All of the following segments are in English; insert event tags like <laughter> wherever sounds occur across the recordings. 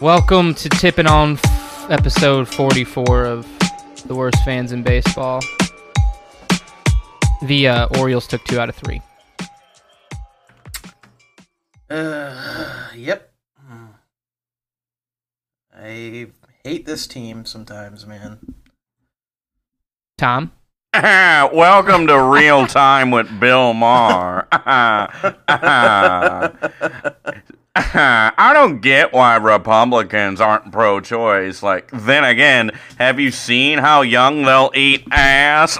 Welcome to Tipping On f- episode 44 of The Worst Fans in Baseball. The uh, Orioles took two out of three. Uh, yep. I hate this team sometimes, man. Tom? <laughs> Welcome to Real Time with Bill Maher. <laughs> <laughs> I don't get why Republicans aren't pro choice. Like, then again, have you seen how young they'll eat ass?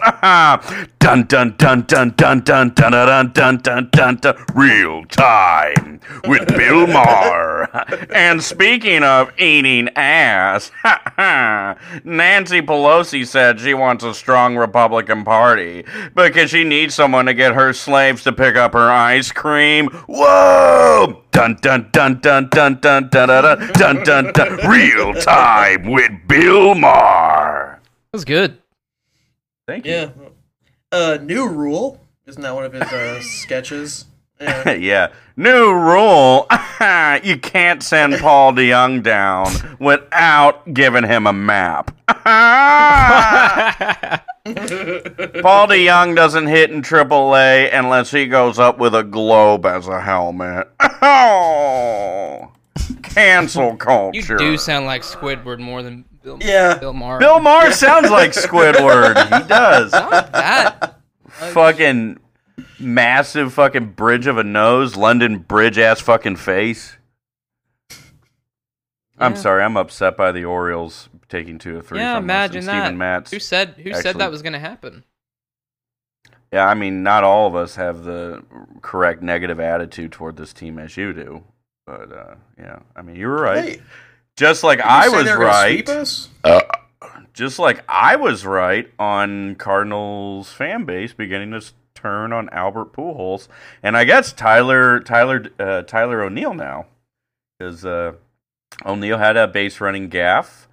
dun dun dun dun dun dun dun dun dun dun dun dun Real time with Bill Maher. and speaking of eating ass, Nancy Pelosi said she wants a strong Republican Party because she needs someone to get her slaves to pick up her ice cream. Whoa! Dun dun dun dun dun dun dun dun dun dun dun. Real time with Bill Maher. That was good. Thank you. Yeah. Uh, new rule. Isn't that one of his uh, sketches? Yeah. <laughs> yeah. New rule. <laughs> you can't send Paul DeJong down without giving him a map. <laughs> Paul DeJong doesn't hit in AAA unless he goes up with a globe as a helmet. Oh, cancel culture. You do sound like Squidward more than Bill, Yeah. Bill Maher. Bill Maher sounds like Squidward. He does. Not that. fucking massive fucking bridge of a nose, London Bridge ass fucking face. I'm Yeah. sorry, I'm upset by the Orioles taking two or three. Yeah, from us, imagine and that. Steven Matz. Who said who said actually- that was going to happen? Yeah, I mean, not all of us have the correct negative attitude toward this team as you do. But uh, yeah, I mean, you were right. Hey, Just like did you I say was they were gonna right. sweep us? just like I was right on Cardinals fan base beginning to s- turn on Albert Pujols, and I guess Tyler Tyler uh, Tyler O'Neill now, because uh, O'Neill had a base running gaff,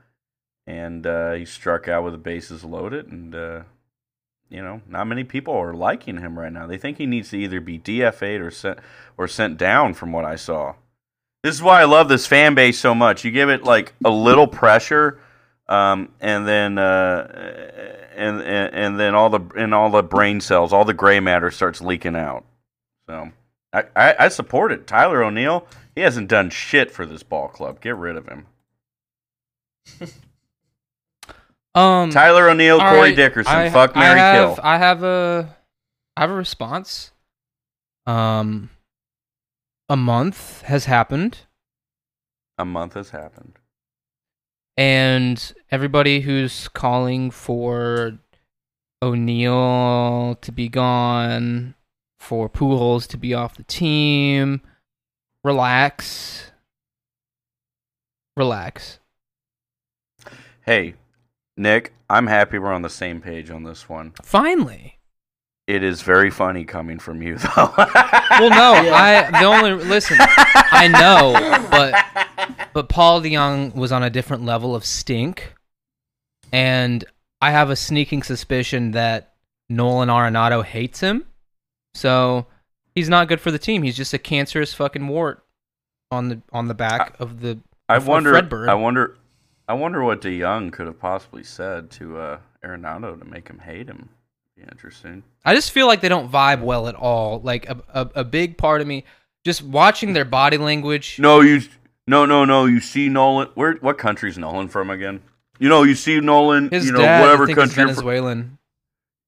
and uh, he struck out with the bases loaded, and uh, you know not many people are liking him right now. They think he needs to either be DFA'd or sent or sent down, from what I saw. This is why I love this fan base so much. You give it like a little pressure um, and then uh, and, and and then all the and all the brain cells, all the gray matter starts leaking out. So I, I, I support it. Tyler O'Neill, he hasn't done shit for this ball club. Get rid of him. <laughs> Um Tyler O'Neill, Corey right, Dickerson, I- fuck I Mary have, Kill. I have a I have a response. Um a month has happened A month has happened. And everybody who's calling for O'Neill to be gone, for Pujols to be off the team, relax. Relax. Hey, Nick, I'm happy we're on the same page on this one. Finally. It is very funny coming from you, <laughs> though. Well, no, I the only listen. I know, but but Paul DeJong was on a different level of stink, and I have a sneaking suspicion that Nolan Arenado hates him, so he's not good for the team. He's just a cancerous fucking wart on the on the back of the. I of wonder. Fredbird. I wonder. I wonder what DeJong could have possibly said to uh, Arenado to make him hate him. Interesting. I just feel like they don't vibe well at all. Like a a, a big part of me, just watching their body language. No, you. No, no, no. You see Nolan. Where? What country's Nolan from again? You know, you see Nolan. His you know, dad, whatever I think, is country. you're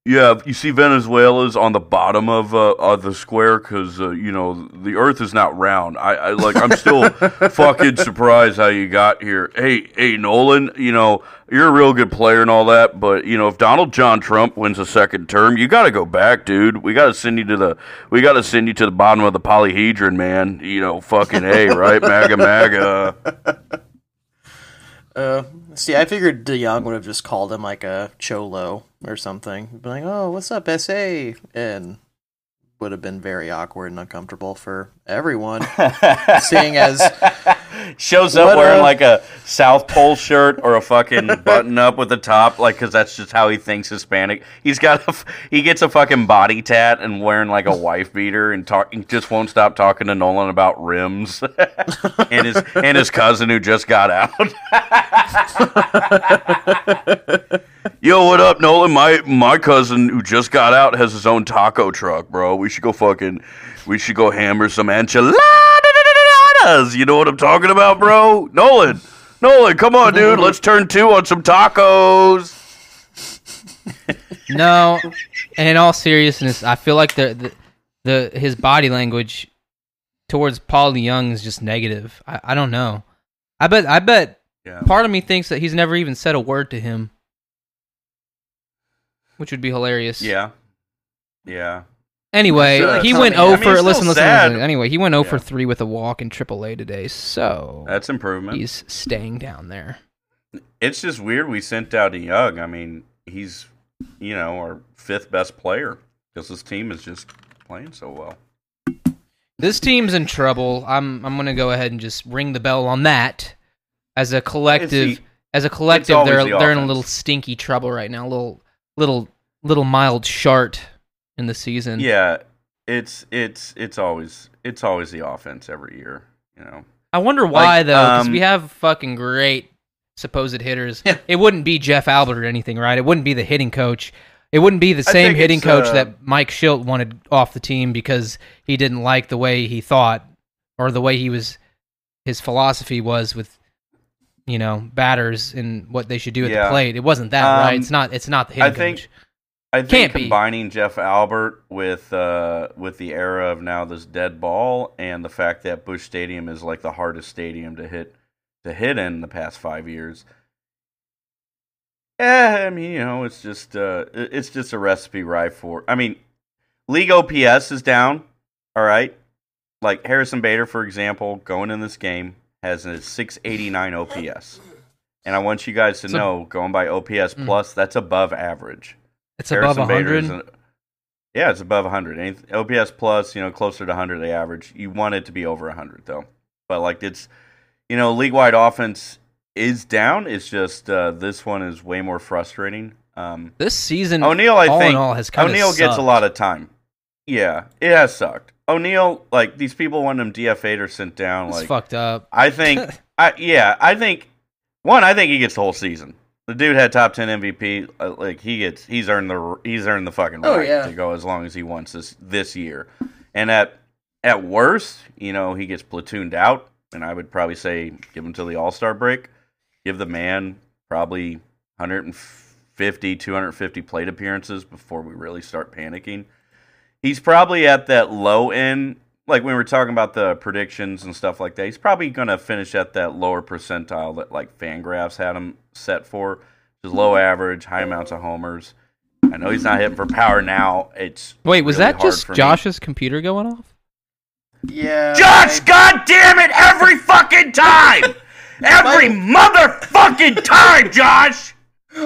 fr- Venezuelan. Yeah, you see, Venezuela's on the bottom of uh, of the square because uh, you know the Earth is not round. I, I like, I'm still <laughs> fucking surprised how you got here. Hey, hey, Nolan, you know you're a real good player and all that, but you know if Donald John Trump wins a second term, you got to go back, dude. We got to send you to the we got to send you to the bottom of the polyhedron, man. You know, fucking a right, MAGA, MAGA. <laughs> Uh, see, I figured DeJong would have just called him like a cholo or something. Be like, "Oh, what's up, SA?" and would have been very awkward and uncomfortable for everyone, <laughs> seeing as shows up What, wearing uh, like a South Pole shirt or a fucking <laughs> button up with the top, like because that's just how he thinks Hispanic. He's got a, he gets a fucking body tat and wearing like a wife beater and talk. Just won't stop talking to Nolan about rims <laughs> and his and his cousin who just got out. Yo, what up, Nolan? My my cousin who just got out has his own taco truck, bro. We should go fucking, we should go hammer some enchiladas. You know what I'm talking about, bro? Nolan, Nolan, come on, dude. Let's turn two on some tacos. No, and in all seriousness, I feel like the the, the his body language towards Paul Young is just negative. I, I don't know. I bet I bet Yeah. part of me thinks that he's never even said a word to him, which would be hilarious. Yeah. Yeah. Anyway, uh, he went not- I 0 mean, for listen, listen, listen. Anyway, he went 0 for Yeah. 3 with a walk in AAA today, so That's improvement. he's staying down there. It's just weird we sent out a Young. I mean, he's, you know, our fifth best player because his team is just playing so well. This team's in trouble. I'm I'm gonna go ahead and just ring the bell on that. As a collective, the- as a collective, they're the they're in a little stinky trouble right now. A little little little mild shart in the season. Yeah, it's it's it's always it's always the offense every year. You know, I wonder why Like, though, because um, we have fucking great supposed hitters. Yeah. It wouldn't be Jeff Albert or anything, right? It wouldn't be the hitting coach. It wouldn't be the same hitting coach uh, that Mike Shildt wanted off the team because he didn't like the way he thought or the way he was his philosophy was with you know batters and what they should do at Yeah. the plate. It wasn't that, Um, right? It's not. It's not the hitting I think- coach. I think Can't be. combining Jeff Albert with uh, with the era of now this dead ball and the fact that Busch Stadium is like the hardest stadium to hit to hit in the past five years. Yeah, I mean, you know, it's just uh, it's just a recipe ripe for. I mean, league OPS is down. All right, like Harrison Bader, for example, going in this game has a 689 OPS, and I want you guys to So- know, going by OPS Mm. plus, that's above average. It's above Harrison is an- yeah, it's above 100. Any- OPS plus, you know, closer to 100 the average. You want it to be over 100 though. But like it's, you know, league wide offense is down. It's just uh, this one is way more frustrating. Um, This season, O'Neill, I all think in all, has kind O'Neill of gets a lot of time. Yeah, it has sucked. O'Neill, like these people want him DFA'd or sent down. It's Like fucked up. I think, <laughs> I yeah, I think one. I think he gets the whole season. The dude had top ten MVP. Uh, like he gets, he's earned the he's earned the fucking Oh, right yeah. to go as long as he wants this this year. And at at worst, you know, he gets platooned out. And I would probably say give him till the All Star break. Give the man probably 150, 250 plate appearances before we really start panicking. He's probably at that low end like when we were talking about the predictions and stuff like that, he's probably going to finish at that lower percentile that like Fangraphs had him set for, which is low Hmm. average, high amounts of homers. I know he's not hitting for power now. It's Wait, was really that hard just for me. Josh's computer going off? yeah, Josh, I- God damn it, every <laughs> fucking time, every motherfucking time, Josh,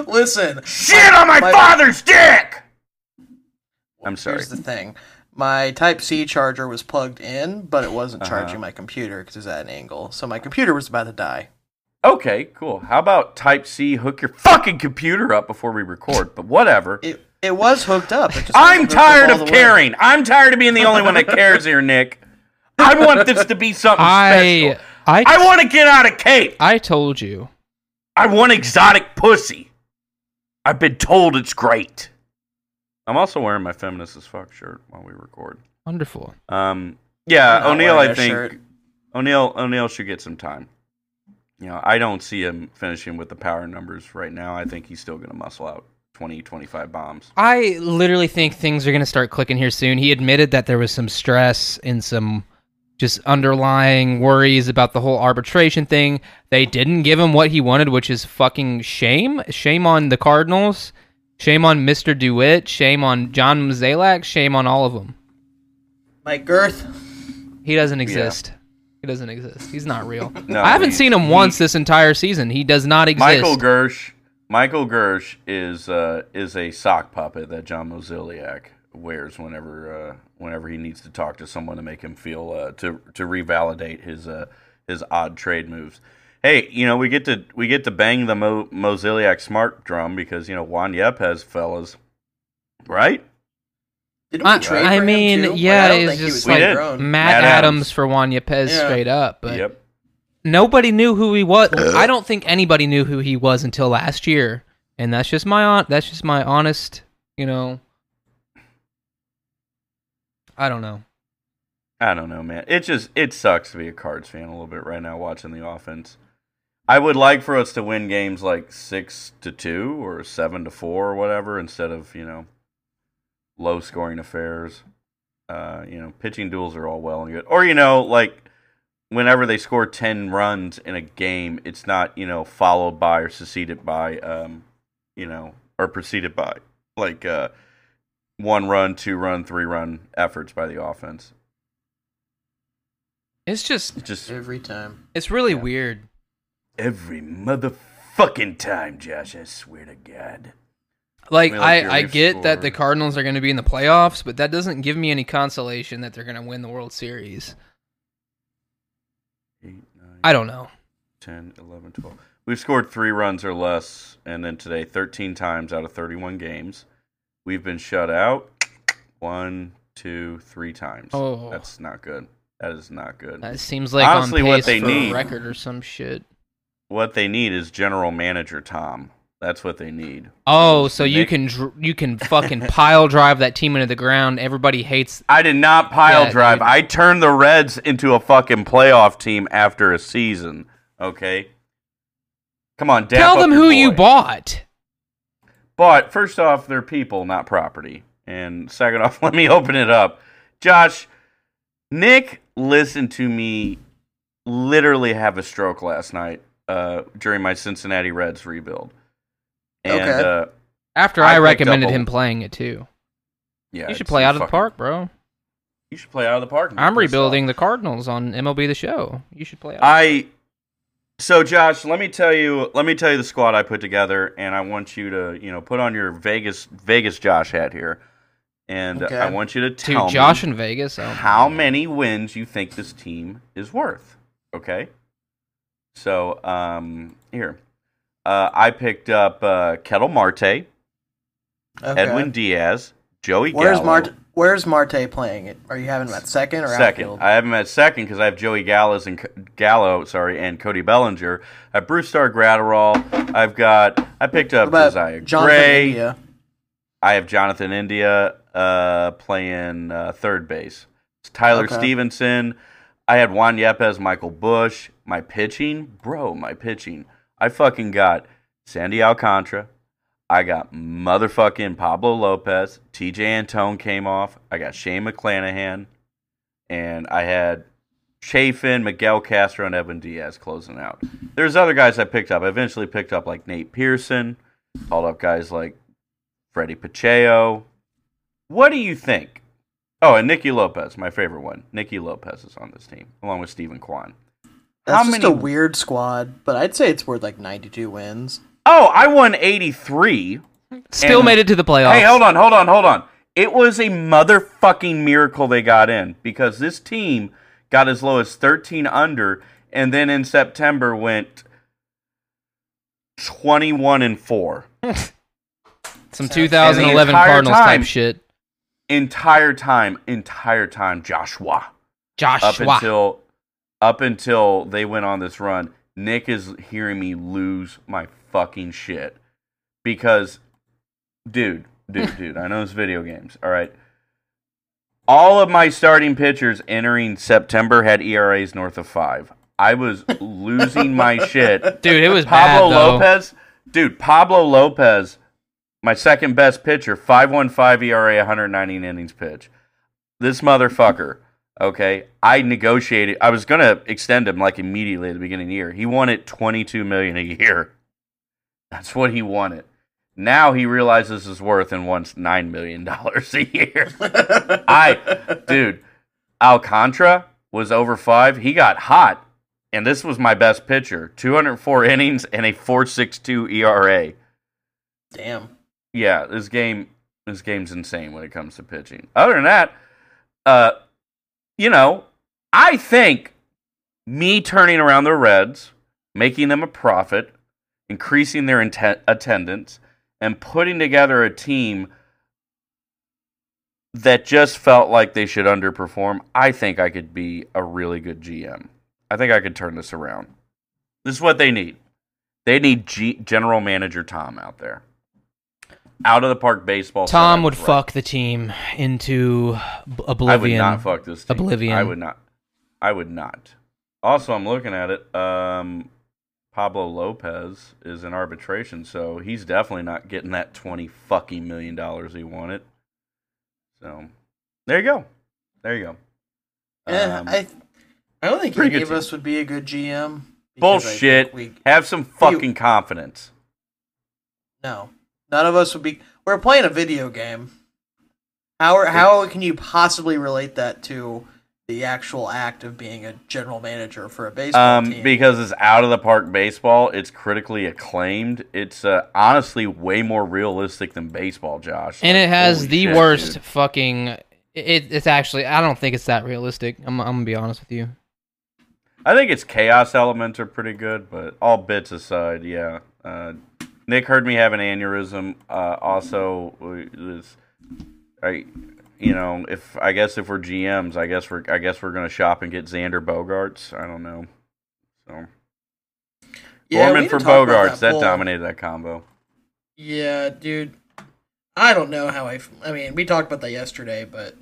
listen, shit on my, my- father's dick. I'm sorry. Here's the thing. My Type C charger was plugged in, but it wasn't Uh-huh. charging my computer because it was at an angle. So my computer was about to die. Okay, cool. How about Type C? Hook your fucking computer up before we record. But whatever. It it was hooked up. It just I'm wasn't up tired of the way. caring. I'm tired of being the only one that cares here, Nick. I want this to be something I special. I I want to get out of Cape. I told you. I want exotic pussy. I've been told it's great. I'm also wearing my feminist as fuck shirt while we record. Wonderful. Um, yeah, O'Neill. I'm not O'Neill. wearing I a think shirt. O'Neill O'Neal should get some time. You know, I don't see him finishing with the power numbers right now. I think he's still going to muscle out 20, 25 bombs. I literally think things are going to start clicking here soon. He admitted that there was some stress and some just underlying worries about the whole arbitration thing. They didn't give him what he wanted, which is fucking shame. Shame on the Cardinals. Shame on Mr. DeWitt. Shame on John Mozeliak. Shame on all of them. Mike Girsch. He doesn't exist. He doesn't exist. He's not real. <laughs> No, I haven't he- seen him he- once this entire season. He does not exist. Michael Girsch. Michael Girsch is uh, is a sock puppet that John Mozeliak wears whenever uh, whenever he needs to talk to someone to make him feel uh, to to revalidate his uh, his odd trade moves. Hey, you know we get to we get to bang the Mo- Mozeliak smart drum because you know Juan Yepez fellas, right? Didn't we I- trade I mean, too? Like, yeah, I it's just like- We did. grown. Matt, Matt Adams. Adams. for Juan Yepez Yeah. straight up, but yep. nobody knew who he was. Uh. I don't think anybody knew who he was until last year, and that's just my on. That's just my honest, you know. I don't know. I don't know, man. It just it sucks to be a Cards fan a little bit right now watching the offense. I would like for us to win games like six to two or seven to four or whatever instead of you know low scoring affairs. Uh, you know, pitching duels are all well and good, or you know, like whenever they score ten runs in a game, it's not you know followed by or succeeded by, um, you know, or preceded by like uh, one run, two run, three run efforts by the offense. It's just, It just Every time. it's really Yeah. weird. Every motherfucking time, Josh. I swear to God. Like I mean, like, I, I your get that the. Cardinals are going to be in the playoffs, but that doesn't give me any consolation that they're going to win the World Series. Eight, nine, I don't know. 10, 11, 12. We've scored three runs or less, and then today 13 times out of 31 games. We've been shut out one, two, three times. Oh. That's not good. That is not good. That seems like Honestly, on what they for need- a record or some shit. What they need is general manager Tom. That's what they need. Oh, so you can dr- you can fucking pile drive that team into the ground. Everybody hates. I did not pile Yeah, drive. dude. I turned the Reds into a fucking playoff team after a season. Okay. Come on, Tell them who you boy. bought. But first off, they're people, not property. And second off, <laughs> let me open it up. Josh, Nick listened to me literally have a stroke last night uh, during my Cincinnati Reds rebuild. And Okay. uh, After I I, recommended up a- him playing it too. yeah, you should play out of the park, bro. You should play out of the park. I'm rebuilding the Cardinals on MLB The Show. You should play out. I so Josh, let me tell you let me tell you the squad I put together and I want you to, you know, put on your Vegas Vegas Josh hat here. And Okay. I want you to to tell Josh me in Vegas. Oh, how man. many wins you think this team is worth. Okay? So, um here. Uh, I picked up uh, Ketel Marte, Okay. Edwin Diaz, Joey Where's Gallo. Marte? Where's Marte playing it? Are you having him at second or second. outfield? I have him at second because I have Joey Gallows and Gallo, sorry, and Cody Bellinger. I have Brusdar Graterol. I've got. I picked up Josiah Jonathan Gray. India? I have Jonathan India uh, playing uh, third base. It's Tyler Okay. Stephenson. I had Juan Yepez, Michael Busch. My pitching, bro, my pitching. I fucking got Sandy Alcantara. I got motherfucking Pablo Lopez. Tejay Antone came off. I got Shane McClanahan. And I had Chafin, Miguel Castro, and Evan Diaz closing out. There's other guys I picked up. I eventually picked up like Nate Pearson. Called up guys like Freddie Pacheco. What do you think? Oh, and Nicky Lopez, my favorite one. Nicky Lopez is on this team, along with Steven Kwan. That's How just many- a weird squad, but I'd say it's worth like 92 wins. Oh, I won 83. Still and- made it to the playoffs. Hey, hold on, hold on, hold on. It was a motherfucking miracle they got in because this team got as low as 13 under and then in September went 21 and 4. <laughs> Some And 2011 Cardinals time- type shit. Entire time, entire time Joshua. Joshua. Up until up until they went on this run. Nick is hearing me lose my fucking shit because, dude, dude, <laughs> dude. I know it's video games. All right. All of my starting pitchers entering September had ERAs north of five. I was losing my shit. <laughs> Dude, it was Pablo bad. Lopez, dude. Pablo Lopez my second best pitcher, 5.15 ERA, 190 innings pitch. This motherfucker, okay, I negotiated. I was gonna extend him like immediately at the beginning of the year. He wanted 22 million a year. <laughs> That's what he wanted. Now he realizes his worth and wants nine million <laughs> dollars a year. <laughs> I, dude, Alcantara was over five. He got hot, and this was my best pitcher. 204 innings and a 4.62 ERA. Damn. Yeah, this game, this game's insane when it comes to pitching. Other than that, uh, you know, I think me turning around the Reds, making them a profit, increasing their intent, attendance, and putting together a team that just felt like they should underperform, I think I could be a really good GM. I think I could turn this around. This is what they need. They need G- general manager Tom out there. Out of the park baseball. Tom would right. fuck the team into oblivion. I would not fuck this team. Oblivion. I would not. I would not. Also, I'm looking at it. Um, Pablo Lopez is in arbitration, so he's definitely not getting that twenty fucking million dollars he wanted. So, there you go. There you go. Yeah, Um, I I don't think any of team. us would be a good GM. bullshit. We, Have some fucking confidence. no, none of us would be. We're playing a video game. How are, how can you possibly relate that to the actual act of being a general manager for a baseball Um, team? because it's out of the park baseball. It's critically acclaimed. It's uh, honestly way more realistic than baseball, Josh. and Like, it has the shit, worst dude. fucking. It, it's actually. I don't think it's that realistic. I'm, I'm gonna be honest with you. I think its chaos elements are pretty good, but all bits aside, yeah. Uh, Nick heard me have an aneurysm. Uh, also, this, I, you know, if I guess if we're GMs, I guess we're I guess we're gonna shop and get Xander Bogaerts. I don't know. So Yeah, Gorman for to talk about Bogaerts, that, poll. dominated that combo. Yeah, dude. I don't know how I. I mean, we talked about that yesterday, but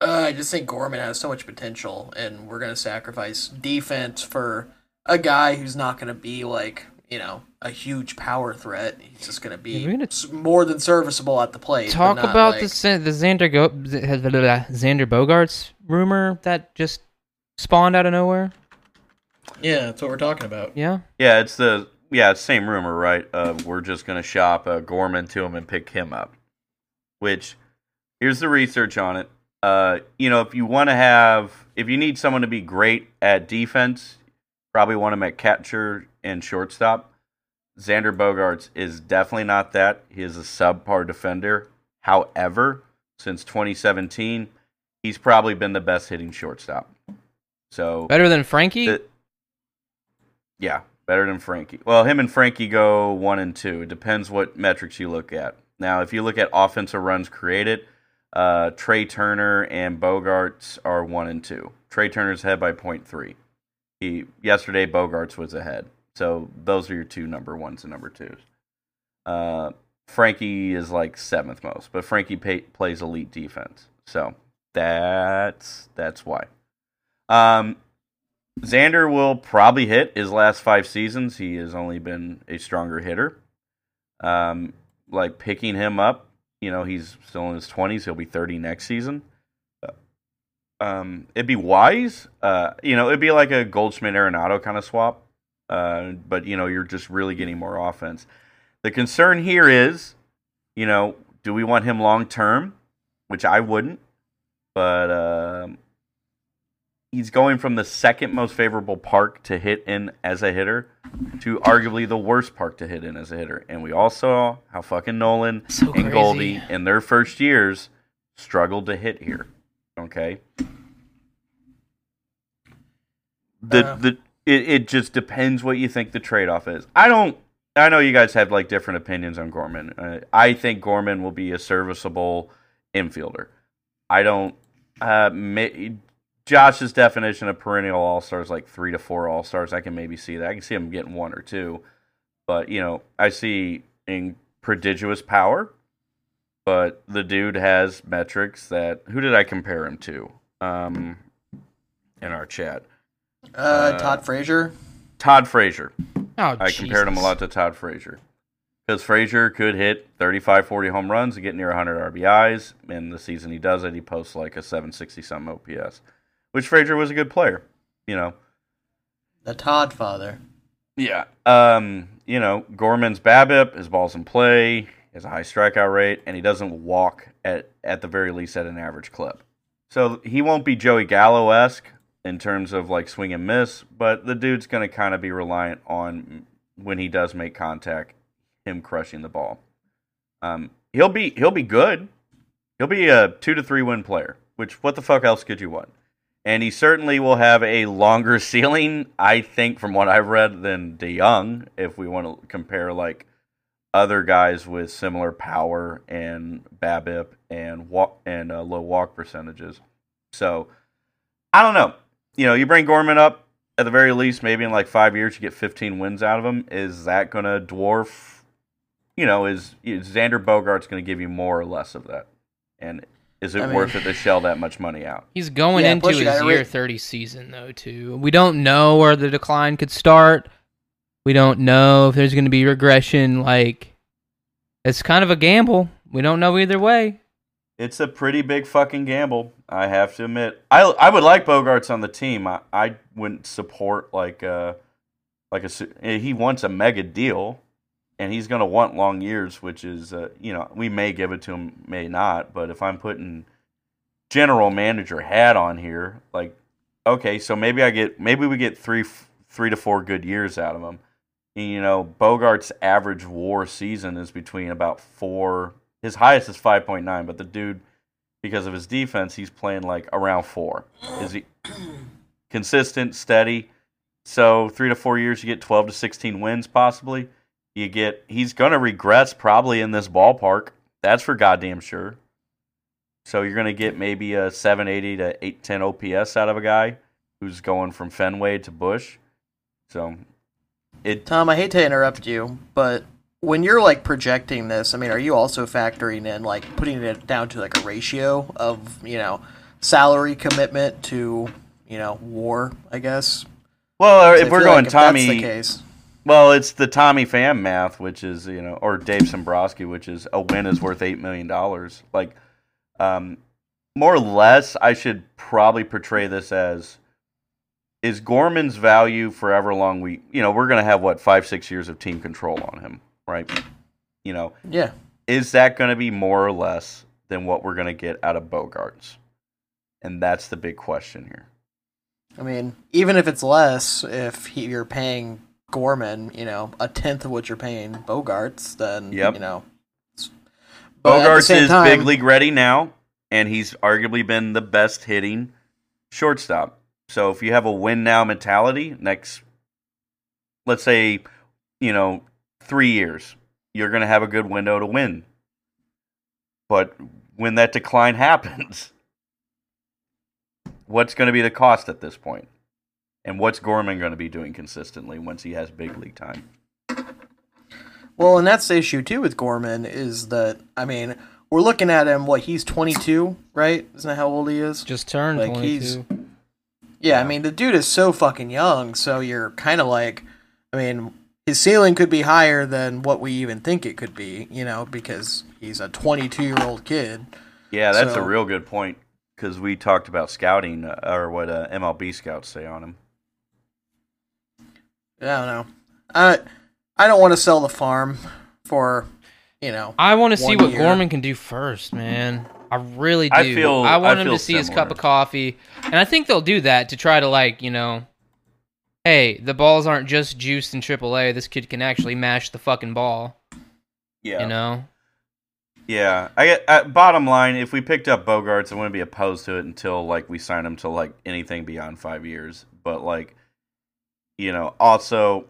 uh, I just think Gorman has so much potential, and we're gonna sacrifice defense for a guy who's not gonna be like you know a huge power threat. He's just gonna be gonna- s- more than serviceable at the plate. Talk not, about like- the the Xander Go- Xander Bogaerts rumor that just spawned out of nowhere. Yeah, that's what we're talking about. Yeah. Yeah, it's the yeah, same rumor, right? Uh, we're just gonna shop uh, Gorman to him and pick him up. Which here's the research on it. Uh, you know, if you want to have, if you need someone to be great at defense, probably want him at catcher and shortstop. Xander Bogaerts is definitely not that. He is a subpar defender. However, since 2017, he's probably been the best hitting shortstop. So Better than Frankie. the- yeah, better than Frankie. Well, him and Frankie go one and two. It depends what metrics you look at. Now, if you look at offensive runs created, uh, Trea Turner and Bogaerts are one and two. Trea Turner's ahead by 0.3. He yesterday Bogaerts was ahead. So those are your two number ones and number twos. Uh, Frankie is like seventh most, but Frankie pay, plays elite defense. So that's that's why. Um, Xander will probably hit his last five seasons. He has only been a stronger hitter. Um, like picking him up, you know, he's still in his twenties. He'll be thirty next season. Um, it'd be wise, uh, you know, it'd be like a Goldschmidt Arenado kind of swap. Uh, but you know, you're just really getting more offense. The concern here is, you know, do we want him long term? Which I wouldn't, but um, he's going from the second most favorable park to hit in as a hitter to arguably the worst park to hit in as a hitter. And we all saw how fucking Nolan So and crazy. Goldie in their first years struggled to hit here. Okay. The Uh. the it, it just depends what you think the trade off is. I don't I know you guys have like different opinions on Gorman. Uh, I think Gorman will be a serviceable infielder. I don't uh ma- Josh's definition of perennial all stars like three to four all stars. I can maybe see that. I can see him getting one or two, but you know, I see in prodigious power. But the dude has metrics that. Who did I compare him to? Um, in our chat, Uh, Uh, Todd Frazier. Todd Frazier. Oh, I compared him a lot to Todd Frazier. because Frazier could hit 35, 40 home runs and get near 100 RBIs. And the season he does it, he posts like a 760 something OPS, which Frazier was a good player, you know. The Todd father. Yeah. Um, you know, Gorman's BABIP, his balls in play, has a high strikeout rate, and he doesn't walk at at the very least at an average clip. So he won't be Joey Gallo esque in terms of like swing and miss, but the dude's going to kind of be reliant on when he does make contact, him crushing the ball. Um, he'll be he'll be good. He'll be a two to three win player. Which what the fuck else could you want? And he certainly will have a longer <laughs> ceiling, I think, from what I've read, than DeJong. If we want to compare like other guys with similar power and BABIP and walk and uh, low walk percentages. So I don't know. You know, you bring Gorman up at the very least, maybe in like five years, you get 15 wins out of him. Is that going to dwarf? You know, is, is Xander Bogaerts going to give you more or less of that? And is it I mean- worth it to shell that much money out? He's going Yeah, into his gotta year re- 30 season, though, too. We don't know where the decline could start. We don't know if there's going to be regression. Like, it's kind of a gamble. We don't know either way. It's a pretty big fucking gamble. I have to admit. I I would like Bogaerts on the team. I, I wouldn't support like uh like a eh, he wants a mega deal, and he's gonna want long years, which is uh, you know we may give it to him, may not. But if I'm putting general manager hat on here, like okay, so maybe I get maybe we get three three to four good years out of him. And, you know, Bogaerts' average WAR season is between about four. His highest is five point nine, but the dude, because of his defense, he's playing like around four. Is he <clears throat> consistent, steady? So three to four years, you get twelve to sixteen wins, possibly. You get he's gonna regress probably in this ballpark. That's for goddamn sure. So you're gonna get maybe a seven eighty to eight ten OPS out of a guy who's going from Fenway to Busch. So it Tom, I hate to interrupt you, but when you're like projecting this, I mean, are you also factoring in like putting it down to like a ratio of you know salary commitment to you know war? I guess. well, I if we're going like if that's Tommy, the case. Well, it's the Tommy Pham math, which is you know, or Dave Sombrosky, which is a win is worth eight million dollars. Like, um, more or less, I should probably portray this as is Gorman's value forever long we, you know, we're going to have what five, six years of team control on him, right? You know, Yeah. is that going to be more or less than what we're going to get out of Bogaerts? And that's the big question here. I mean, even if it's less, if he, you're paying Gorman, you know, a tenth of what you're paying Bogaerts, then Yep. you know. it's- but at the Bogaerts is time- big league ready now, and he's arguably been the best hitting shortstop. So if you have a win now mentality, next, let's say, you know, three years, you're going to have a good window to win. But when that decline <laughs> happens, what's going to be the cost at this point? And what's Gorman going to be doing consistently once he has big league time? Well, and that's the issue too with Gorman is that I mean we're looking at him. What he's 22, right? Isn't that how old he is? Just turned Like, 22. he's- Yeah, I mean the dude is so fucking young. So you're kind of like, I mean, his ceiling could be higher than what we even think it could be. You know, because he's a 22 year old kid. Yeah, that's So- a real good point because we talked about scouting uh, or what uh, MLB scouts say on him. I don't know. I I don't want to sell the farm for, you know. I want to see what year. Gorman can do first, man. I really do. I feel- I want I him feel to see his cup of coffee, and I think they'll do that to try to like, you know, hey, the balls aren't just juiced in AAA. This kid can actually mash the fucking ball. Yeah, You know, yeah. I get uh, bottom line. If we picked up Bogaerts, I wouldn't be opposed to it until like we sign him to like anything beyond five years. But like, you know, also,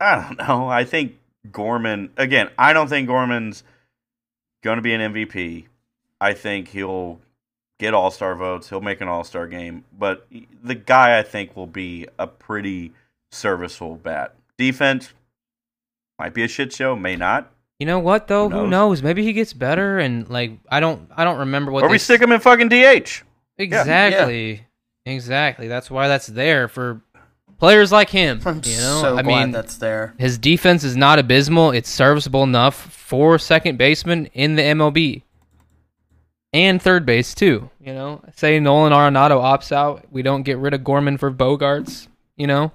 I don't <laughs> know. I think Gorman again. I don't think Gorman's going to be an MVP. I think he'll get All Star votes. He'll make an All Star game. But the guy I think will be a pretty serviceable bat. Defense might be a shit show, may not. you know what though? Who Who knows? knows? Maybe he gets better, and like, I don't, I don't remember what. or they we s- stick him in fucking DH. Exactly. Exactly. That's why that's there for Players like him. I'm you know, so I glad mean, that's there. his defense is not abysmal. It's serviceable enough for second baseman in the MLB. And third base too. You know, say Nolan Arenado opts out, we don't get rid of Gorman for Bogaerts. You know,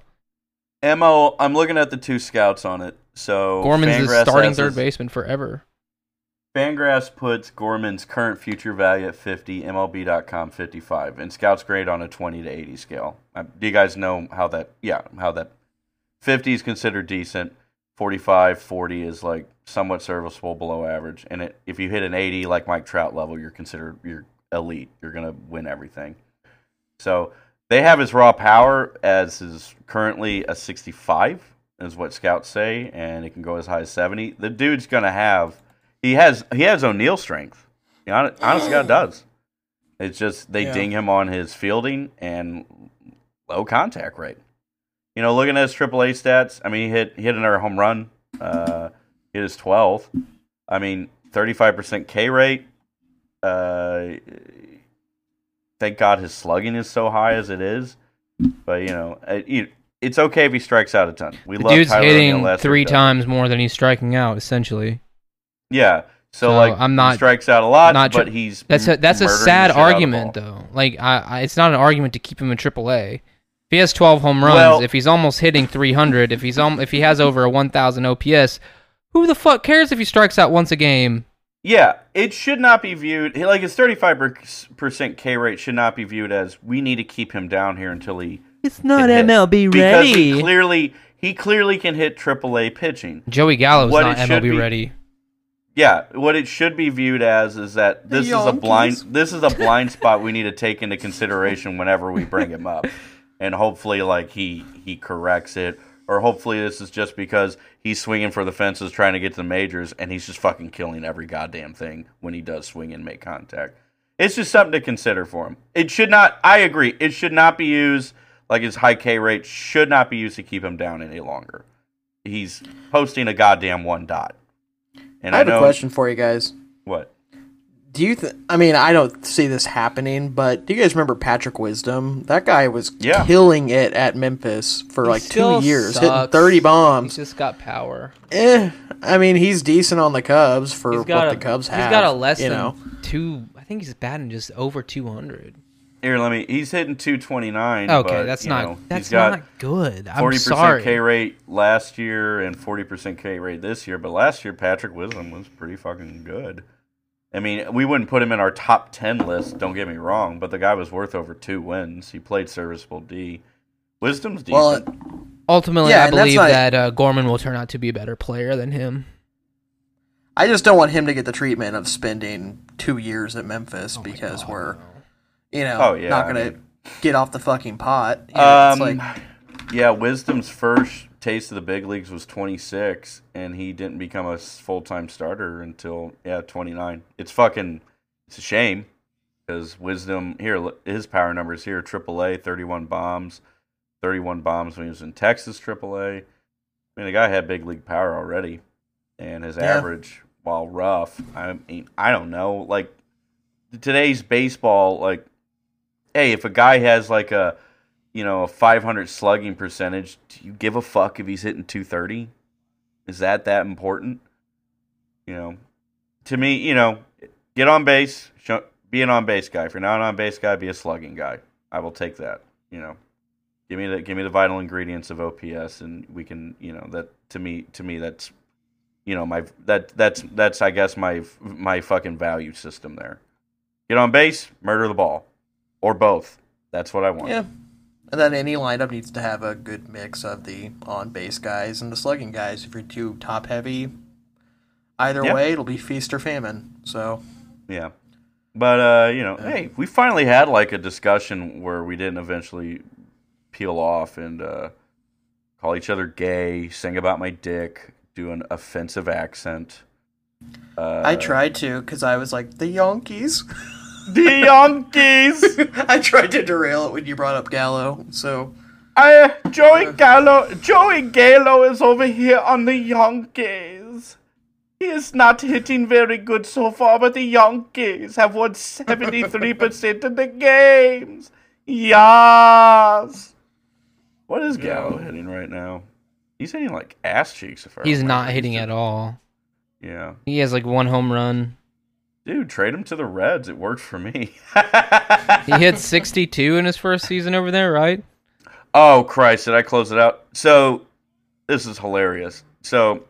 Mo, I'm looking at the two scouts on it. So Gorman's the starting third baseman forever. Fangraphs puts Gorman's current future value at 50, MLB.com 55, and Scouts grade on a 20 to 80 scale. Uh, do you guys know how that? Yeah, how that 50 is considered decent. 45, 40 is like somewhat serviceable, below average, and it, if you hit an 80 like Mike Trout level, you're considered you're elite. You're gonna win everything. So they have his raw power as his currently a 65 is what scouts say, and it can go as high as 70. The dude's gonna have he has he has O'Neill strength. He hon- honestly, God does. It's just they Yeah. ding him on his fielding and low contact rate. You know, looking at his AAA stats, I mean, he hit he hit another home run. Uh, hit his 12th. I mean, 35% K rate. Uh, thank God his slugging is so high as it is. But you know, it, you- it's okay if he strikes out a ton. We The love dude's Tyler hitting three times more than he's striking out, essentially. Yeah. So, So, like I'm he not- strikes out a lot, not tr- but he's That's a that's a sad shit out of the argument, though. Like, I, I, it's not an argument to keep him in AAA. If he has 12 home runs, Well- if he's almost hitting 300, if he's um, if he has over a 1,000 OPS, who the fuck cares if he strikes out once a game? Yeah, it should not be viewed like his 35% K rate should not be viewed as we need to keep him down here until he It's not MLB because he clearly he clearly can hit AAA pitching. Joey Gallo's What not MLB be- ready. Yeah, what it should be viewed as is that this is a blind this is a blind <laughs> spot we need to take into consideration whenever we bring him up. And hopefully like he he corrects it or hopefully this is just because he's swinging for the fences trying to get to the majors and he's just fucking killing every goddamn thing when he does swing and make contact. It's just something to consider for him. It should not I agree. It should not be used like his high K rate should not be used to keep him down any longer. He's posting a goddamn one dot. And I I, have a question for you guys. what Do you? Th- I mean, I don't see this happening, but do you guys remember Patrick Wisdom? That guy was Yeah. killing it at Memphis for He like two years, hitting sucks. thirty He's bombs. just got power. Eh, I mean, he's decent on the Cubs for what got the Cubs have. He's got a less you than know. two. I think he's batting just over 200. Here, let me. He's hitting 229. Okay, but, that's not know, that's not good. I'm 40% sorry. K rate last year and 40% K rate this year. But last year, Patrick Wisdom was pretty fucking good. I mean, we wouldn't put him in our top 10 list. Don't get me wrong, but the guy was worth over two wins. He played serviceable D. Wisdom's decent. Well, Ultimately, Yeah, I believe not- that uh, Gorman will turn out to be a better player than him. I just don't want him to get the treatment of spending two years at Memphis Oh because we're, you know, Oh, yeah, not I gonna get off the fucking pot. You know, it's Um, like, yeah, Wisdom's first taste of the big leagues was 26, and he didn't become a full time starter until yeah 29. It's fucking it's a shame because Wisdom here his power numbers here AAA 31 bombs, 31 bombs when he was in Texas AAA. I mean the guy had big league power already, and his Yeah. average while rough. I mean I don't know like today's baseball like hey if a guy has like a you know, a 500 slugging percentage, do you give a fuck if he's hitting 230? Is that that important? You know, to me, you know, get on base, show, be an on base guy. If you're not an on base guy, be a slugging guy. I will take that. You know, give me the give me the vital ingredients of OPS, and we can, you know, that to me to me that's, you know, my that that's that's I guess my my fucking value system there. Get on base, murder the ball, or both. That's what I want. yeah. And then any lineup needs to have a good mix of the on base guys and the slugging guys. If you're too top heavy, either Yeah. way, it'll be feast or famine. So Yeah. But uh, you know, hey, we finally had like a discussion where we didn't eventually peel off and uh, call each other gay, sing about my dick, do an offensive accent. Uh, I tried to because I was like the Yankees. <laughs> the Yankees. <laughs> I tried to derail it when you brought up Gallo. So I uh, Joey Gallo. Joey Gallo is over here on the Yankees. He is not hitting very good so far, but the Yankees have won seventy three percent of the games. Yes. What is Gallo hitting right now? He's hitting like ass cheeks. If I He's remember. not hitting at all. Yeah, He has like one home run. Dude, trade him to the Reds. It worked for me. He hit <laughs> 62 in his first season over there, right? Oh Christ! Did I close it out? So this is hilarious. So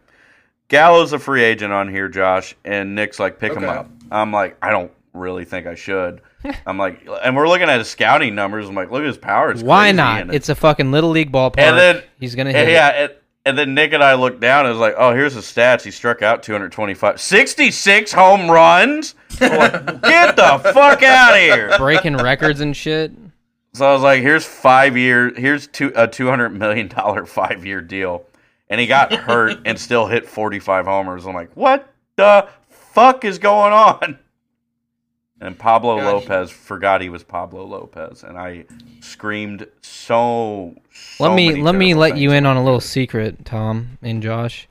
Gallo's a free agent on here, Josh, and Nick's like, pick him up. I'm like, I don't really think I should. I'm like, and we're looking at his scouting numbers. I'm like, look at his power. It's Why crazy, not? and It's a fucking little league ballpark. And then- he's gonna hit. yeah, it. And, then Nick and I looked down and was like, oh, here's the stats. He struck out 225, 66 home runs. Like, get the fuck out of here. breaking records and shit. So I was like, "Here's five year. Here's two a two hundred million dollar five year deal," and he got hurt and still hit forty five homers. I'm like, "What the fuck is going on?" And Pablo God. Lopez forgot he was Pablo Lopez, and I screamed so. so let me many let me let you in on a little secret, Tom and Josh.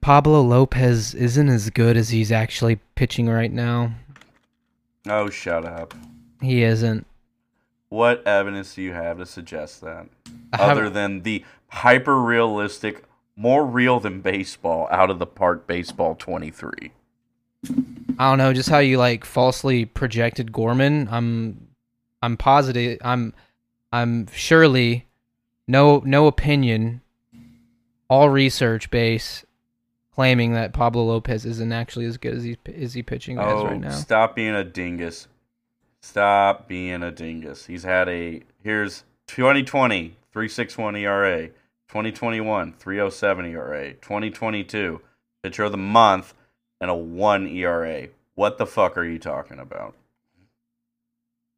Pablo Lopez isn't as good as he's actually pitching right now. Oh, shut up! He isn't. What evidence do you have to suggest that, I have- other than the hyper realistic, more real than baseball, out of the park baseball twenty three? I don't know, just how you like falsely projected Gorman. I'm I'm positive I'm I'm surely no no opinion all research base claiming that Pablo Lopez isn't actually as good as he is he pitching as Oh, right now. stop being a dingus. Stop being a dingus. He's had a here's 2020 361 ERA, 2021 307 ERA, 2022 pitcher of the month and a 1 ERA. What the fuck are you talking about?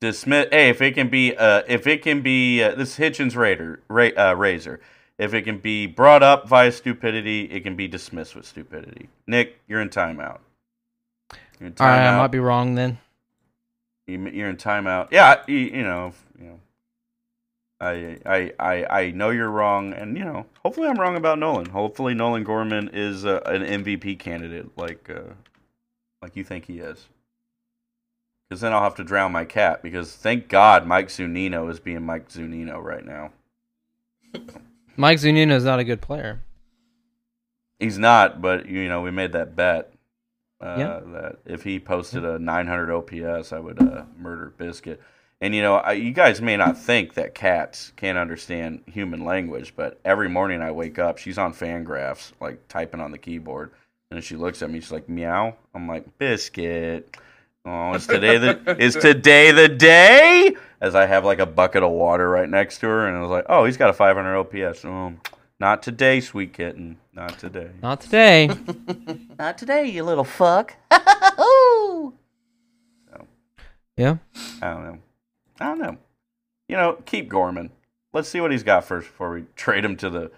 Dismiss Hey, if it can be uh if it can be uh, this Hitchens Raider ra- uh, razor. If it can be brought up via stupidity, it can be dismissed with stupidity. Nick, you're in timeout. You're in All right, I timeout. might be wrong then. You- You're in timeout. Yeah, you, you know, you know. I, I I I know you're wrong, and you know, hopefully I'm wrong about Nolan. Hopefully Nolan Gorman is uh, an MVP candidate, like uh, like you think he is. Because then I'll have to drown my cat. Because thank God Mike Zunino is being Mike Zunino right now. <laughs> Mike Zunino is not a good player. He's not, but you know, we made that bet. Uh, Yeah. That if he posted a 900 OPS, I would uh, murder Biscuit. And you know, I, you guys may not think that cats can't understand human language, but every morning I wake up, she's on Fangraphs, like typing on the keyboard, and she looks at me, she's like, "Meow." I'm like, "Biscuit." Oh, is today the <laughs> is today the day? As I have like a bucket of water right next to her, and I was like, "Oh, he's got a 500 OPS." Oh, not today, sweet kitten. Not today. Not today. <laughs> Not today, you little fuck. <laughs> yeah. I don't know. I don't know. You know, keep Gorman. Let's see what he's got first before we <laughs> trade him to the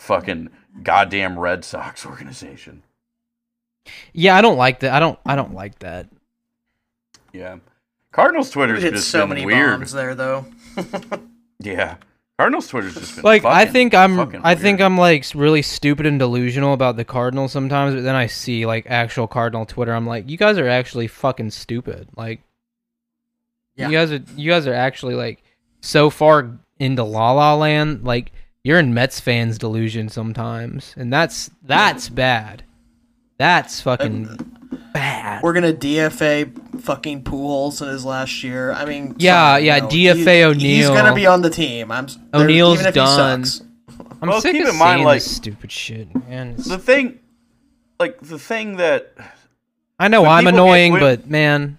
fucking goddamn Red Sox organization. Yeah, I don't like that. I don't I don't like that. Yeah. Cardinals We Twitter's hit just so been many weird. bombs there, though. <laughs> Yeah. Cardinals Twitter's just been like I think I'm fucking I think. I'm like really stupid and delusional about the Cardinals sometimes, but then I see like actual Cardinal Twitter, I'm like, you guys are actually fucking stupid. Like Yeah. you guys are you guys are actually like so far into La La Land, like you're in Mets fans delusion sometimes. And that's that's bad. That's fucking uh, bad. We're gonna DFA fucking Pujols in his last year. I mean, Yeah, sorry, yeah, no, DFA O'Neill. He's gonna be on the team. I'm s- there- O'Neill's even if he done. sucks. I'm Well, sick keep of in mind, like- this stupid shit, man. It's- the thing like the thing that I know I'm people get- annoying, when- but man,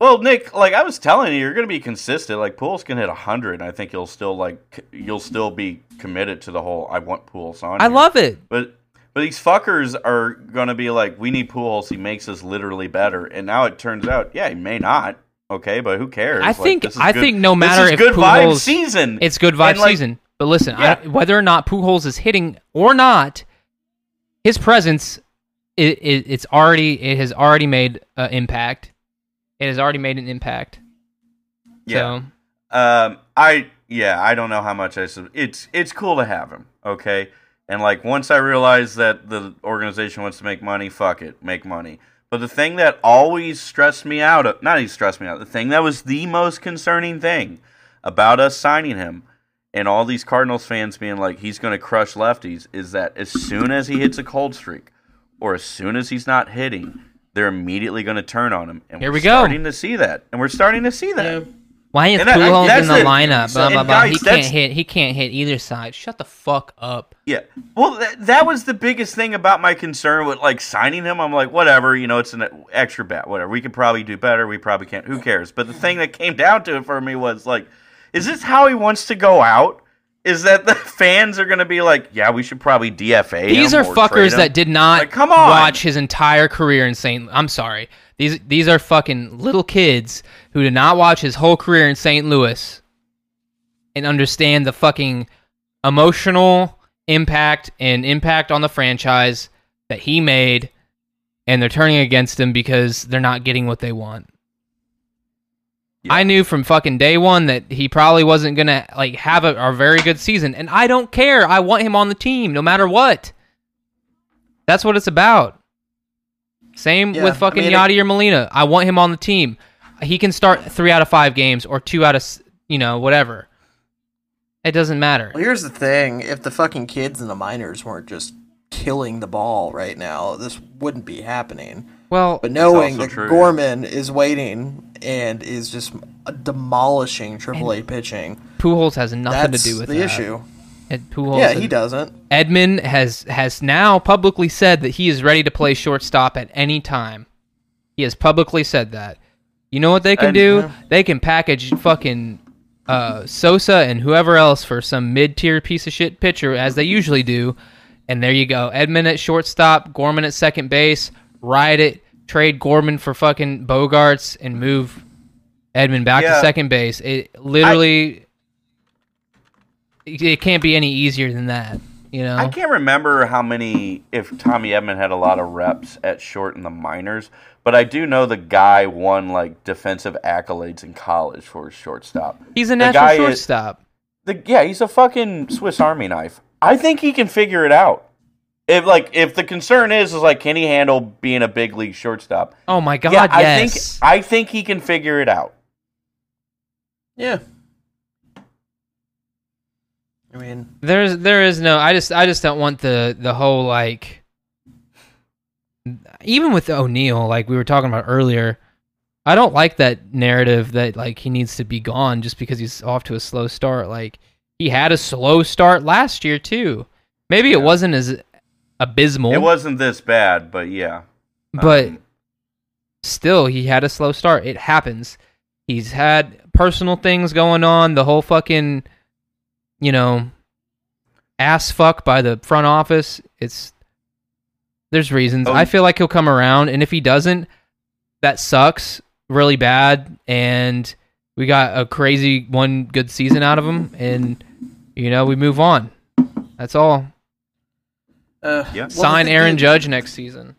Well, Nick, like I was telling you, you're going to be consistent. Like Pujols can hit hundred, and I think you'll still like you'll still be committed to the whole. I want Pujols on. I here." love it. But but these fuckers are going to be like, we need Pujols. He makes us literally better. And now it turns out, yeah, he may not. Okay, but who cares? I Like, think I good- think no matter if good vibe season. it's good vibe like, season. But listen, Yeah. I, whether or not Pujols is hitting or not, his presence, it, it it's already it has already made an impact. It has already made an impact. Yeah. So, Um, I yeah, I don't know how much I. sub- It's it's cool to have him. Okay, and like once I realized that the organization wants to make money, fuck it, make money. But the thing that always stressed me out, not even stressed me out, the thing that was the most concerning thing about us signing him and all these Cardinals fans being like he's going to crush lefties is that as soon as he hits a cold streak or as soon as he's not hitting, they're immediately going to turn on him. And Here we're we go. starting to see that. And we're starting to see that. Yeah. Why is And I- I- Pujols in the the- lineup? Blah blah blah. guys, He can't hit. He can't hit either side. Shut the fuck up. Yeah. Well, that, that was the biggest thing about my concern with like signing him. I'm like, whatever, you know, it's an extra bat, whatever. We could probably do better. We probably can't. Who cares? But the thing that came down to it for me was like, is this how he wants to go out? Is that the <laughs> fans are going to be like, yeah, we should probably DFA These are fuckers that did not Like, come on. watch his entire career in St. I'm sorry. These these are fucking little kids who did not watch his whole career in St. Louis and understand the fucking emotional impact and impact on the franchise that he made and they're turning against him because they're not getting what they want. Yeah. I knew from fucking day one that he probably wasn't gonna like have a, a very good season, and I don't care. I want him on the team no matter what. That's what it's about. Same Yeah, with I fucking mean, Yadi or Molina. I want him on the team. He can start three out of five games or two out of you know whatever. It doesn't matter. Well, here's the thing: if the fucking kids and the minors weren't just killing the ball right now, this wouldn't be happening. Well, But knowing that true, yeah. Gorman is waiting and is just demolishing AAA pitching, Pujols has nothing to do with the that. issue. It, Pujols yeah, is- he doesn't. Edman has has now publicly said that he is ready to play shortstop at any time. He has publicly said that. You know what they can And- do? Yeah. They can package fucking uh, Sosa and whoever else for some mid tier piece of shit pitcher, as they usually do. And there you go. Edman at shortstop, Gorman at second base. Ride it. Trade Gorman for fucking Bogaerts and move Edman back to second base. It literally. it it can't be any easier than that. You know. I can't remember how many if Tommy Edman had a lot of reps at short in the minors, but I do know the guy won like defensive accolades in college for his shortstop. He's a natural guy is- shortstop. The, yeah, he's a fucking Swiss Army knife. I think he can figure it out. If like if the concern is is like can he handle being a big league shortstop? oh my god, yeah, I yes. think I think he can figure it out. Yeah. I mean, There's there is no I just I just don't want the the whole like even with O'Neill, like we were talking about earlier, I don't like that narrative that like he needs to be gone just because he's off to a slow start. Like he had a slow start last year too. Maybe it wasn't as abysmal, It wasn't this bad, but yeah. but Um, still he had a slow start. It happens. He's had personal things going on, the whole fucking you know ass fuck by the front office. It's there's reasons. Oh. I feel like he'll come around and if he doesn't, that sucks really bad and we got a crazy one good season out of him and you know, we move on. That's all. Uh, Yeah. well, Sign Aaron is- Judge next season.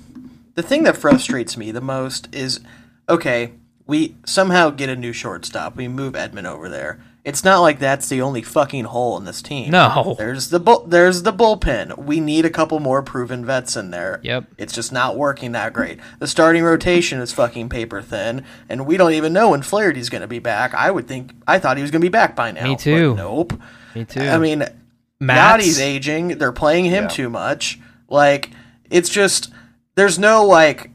<sighs> the thing that frustrates me the most is okay, we somehow get a new shortstop. We move Edman over there. It's not like that's the only fucking hole in this team. No. There's the bull, there's the bullpen. We need a couple more proven vets in there. Yep. It's just not working that great. The starting rotation is fucking paper thin, and we don't even know when Flaherty's going to be back. I would think I thought he was going to be back by now. Me but too. nope. Me too. I mean, Matt's- Yadi's aging. They're playing him Yeah. too much. Like it's just there's no like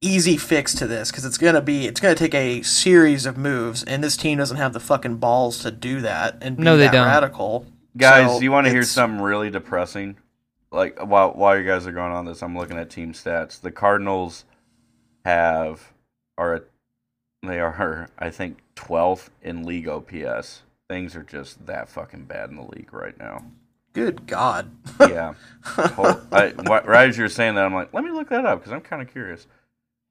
easy fix to this because it's gonna be it's gonna take a series of moves, and this team doesn't have the fucking balls to do that and be No, they that don't. radical. Guys, So you want to hear something really depressing? Like while while you guys are going on this, I'm looking at team stats. The Cardinals have are at- they are I think 12th in league OPS. Things are just that fucking bad in the league right now. Good God. Yeah. <laughs> Whole- I, right as you're saying that, I'm like, let me look that up because I'm kind of curious.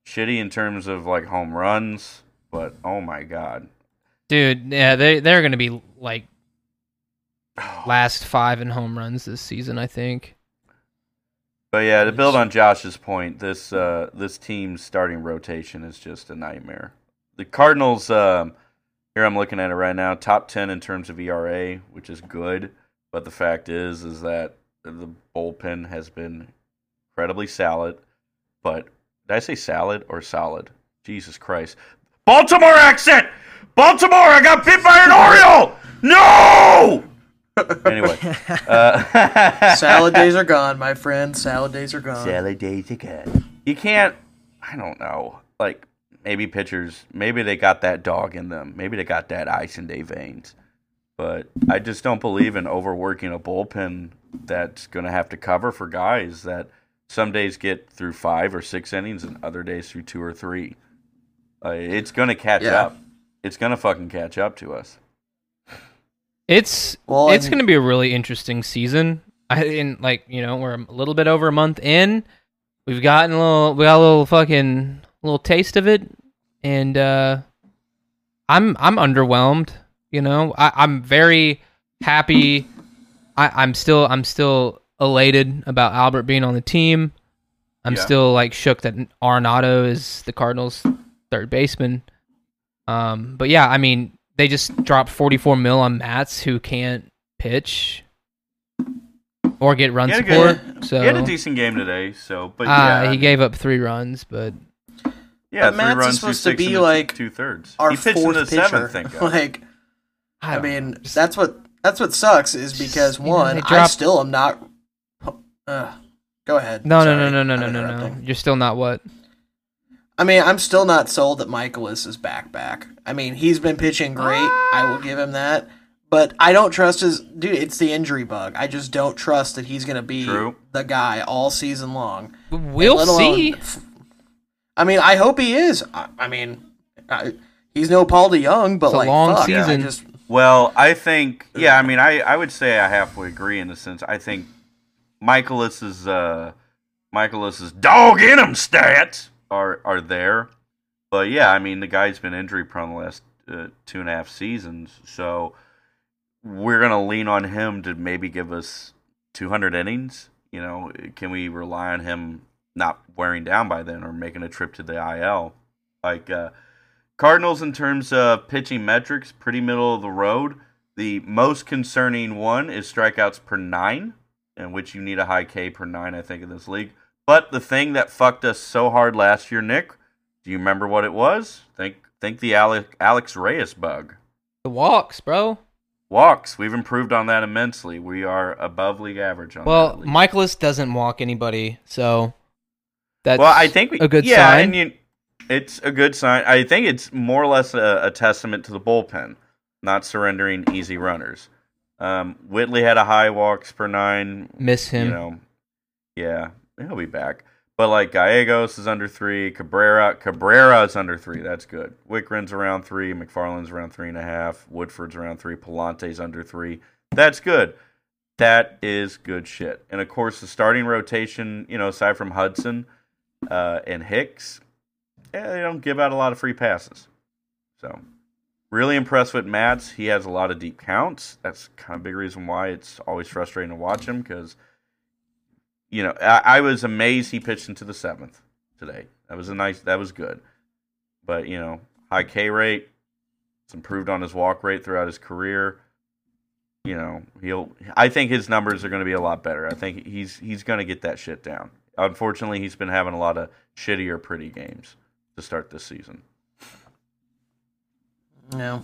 Shitty in terms of like home runs, but oh my god. Dude, yeah, they they're gonna be like <sighs> last five in home runs this season, I think. But yeah, to build on Josh's point, this uh, this team's starting rotation is just a nightmare. The Cardinals, um, here I'm looking at it right now, top ten in terms of ERA, which is good. But the fact is, is that the bullpen has been incredibly solid. But did I say salad or solid? Jesus Christ! Baltimore accent. Baltimore. I got bit by an Oriole. No. <laughs> anyway, <laughs> uh, Salad days are <laughs> gone, my friend. Salad days are gone. Salad days again. You can't. I don't know. Like maybe pitchers. Maybe they got that dog in them. Maybe they got that ice in their veins. But I just don't believe in overworking a bullpen that's going to have to cover for guys that some days get through five or six innings and other days through two or three. Uh, it's going to catch Yeah. up. It's going to fucking catch up to us. It's Well, it's going to be a really interesting season. I in like you know we're a little bit over a month in. We've gotten a little we got a little fucking little taste of it, and uh, I'm I'm underwhelmed. You know I, I'm very happy. I, I'm still I'm still elated about Albert being on the team. I'm Yeah. still like shook that Arenado is the Cardinals' third baseman. Um, but yeah, I mean, they just dropped 44 mil on Matz who can't pitch or get run support. good- So He had a decent game today, so but uh, yeah, he gave up three runs, but yeah, But three Matz is runs supposed to be and like two thirds. Our he pitched in fourth the pitcher. seventh, thank God. <laughs> like, I, I mean, just- that's what that's what sucks is because you know, one, they I still am not. Uh, go ahead. no, no, Sorry, no, no, no, I'm no, no, no. You're still not what? I mean, I'm still not sold that Mikolas is back. Back. I mean, he's been pitching great. I will give him that. But I don't trust his dude. It's the injury bug. I just don't trust that he's gonna be True. the guy all season long. We'll Let alone- see. I mean, I hope he is. I, I mean, I, he's no Paul DeJong, but It's a like, long fuck, season. I just Well, I think yeah. I mean, I, I would say I halfway agree in the sense I think Mikolas is uh Mikolas's dog in him stats are are there, but yeah, I mean the guy's been injury prone the last uh, two and a half seasons, so we're gonna lean on him to maybe give us 200 innings. You know, can we rely on him not wearing down by then or making a trip to the IL? Like uh, Cardinals in terms of pitching metrics, pretty middle of the road. The most concerning one is strikeouts per nine, in which you need a high K per nine, I think, in this league. But the thing that fucked us so hard last year, Nick, do you remember what it was? Think think the Alex, Alex Reyes bug. The walks, bro. Walks. We've improved on that immensely. We are above league average on Well, that. league. Mikolas doesn't walk anybody, so that's well, I think we, a good yeah, sign. and you, it's a good sign. I think it's more or less a, a testament to the bullpen not surrendering easy runners. Um, Whitley had a high walks per nine. Miss him. You know, yeah, he'll be back. But like Gallegos is under three, Cabrera Cabrera is under three. That's good. Wittgren's around three, McFarland's around three and a half, Woodford's around three, Pallante's under three. That's good. That is good shit. And of course, the starting rotation, you know, aside from Hudson uh, and Hicks, yeah, they don't give out a lot of free passes. So, really impressed with Matz. He has a lot of deep counts. That's kind of a big reason why it's always frustrating to watch him because, you know, I, I was amazed he pitched into the seventh today. That was a nice. That was good. But you know, high K rate. It's improved on his walk rate throughout his career. You know, he'll. I think his numbers are going to be a lot better. I think he's he's going to get that shit down. Unfortunately, he's been having a lot of shittier pretty games to start this season. No.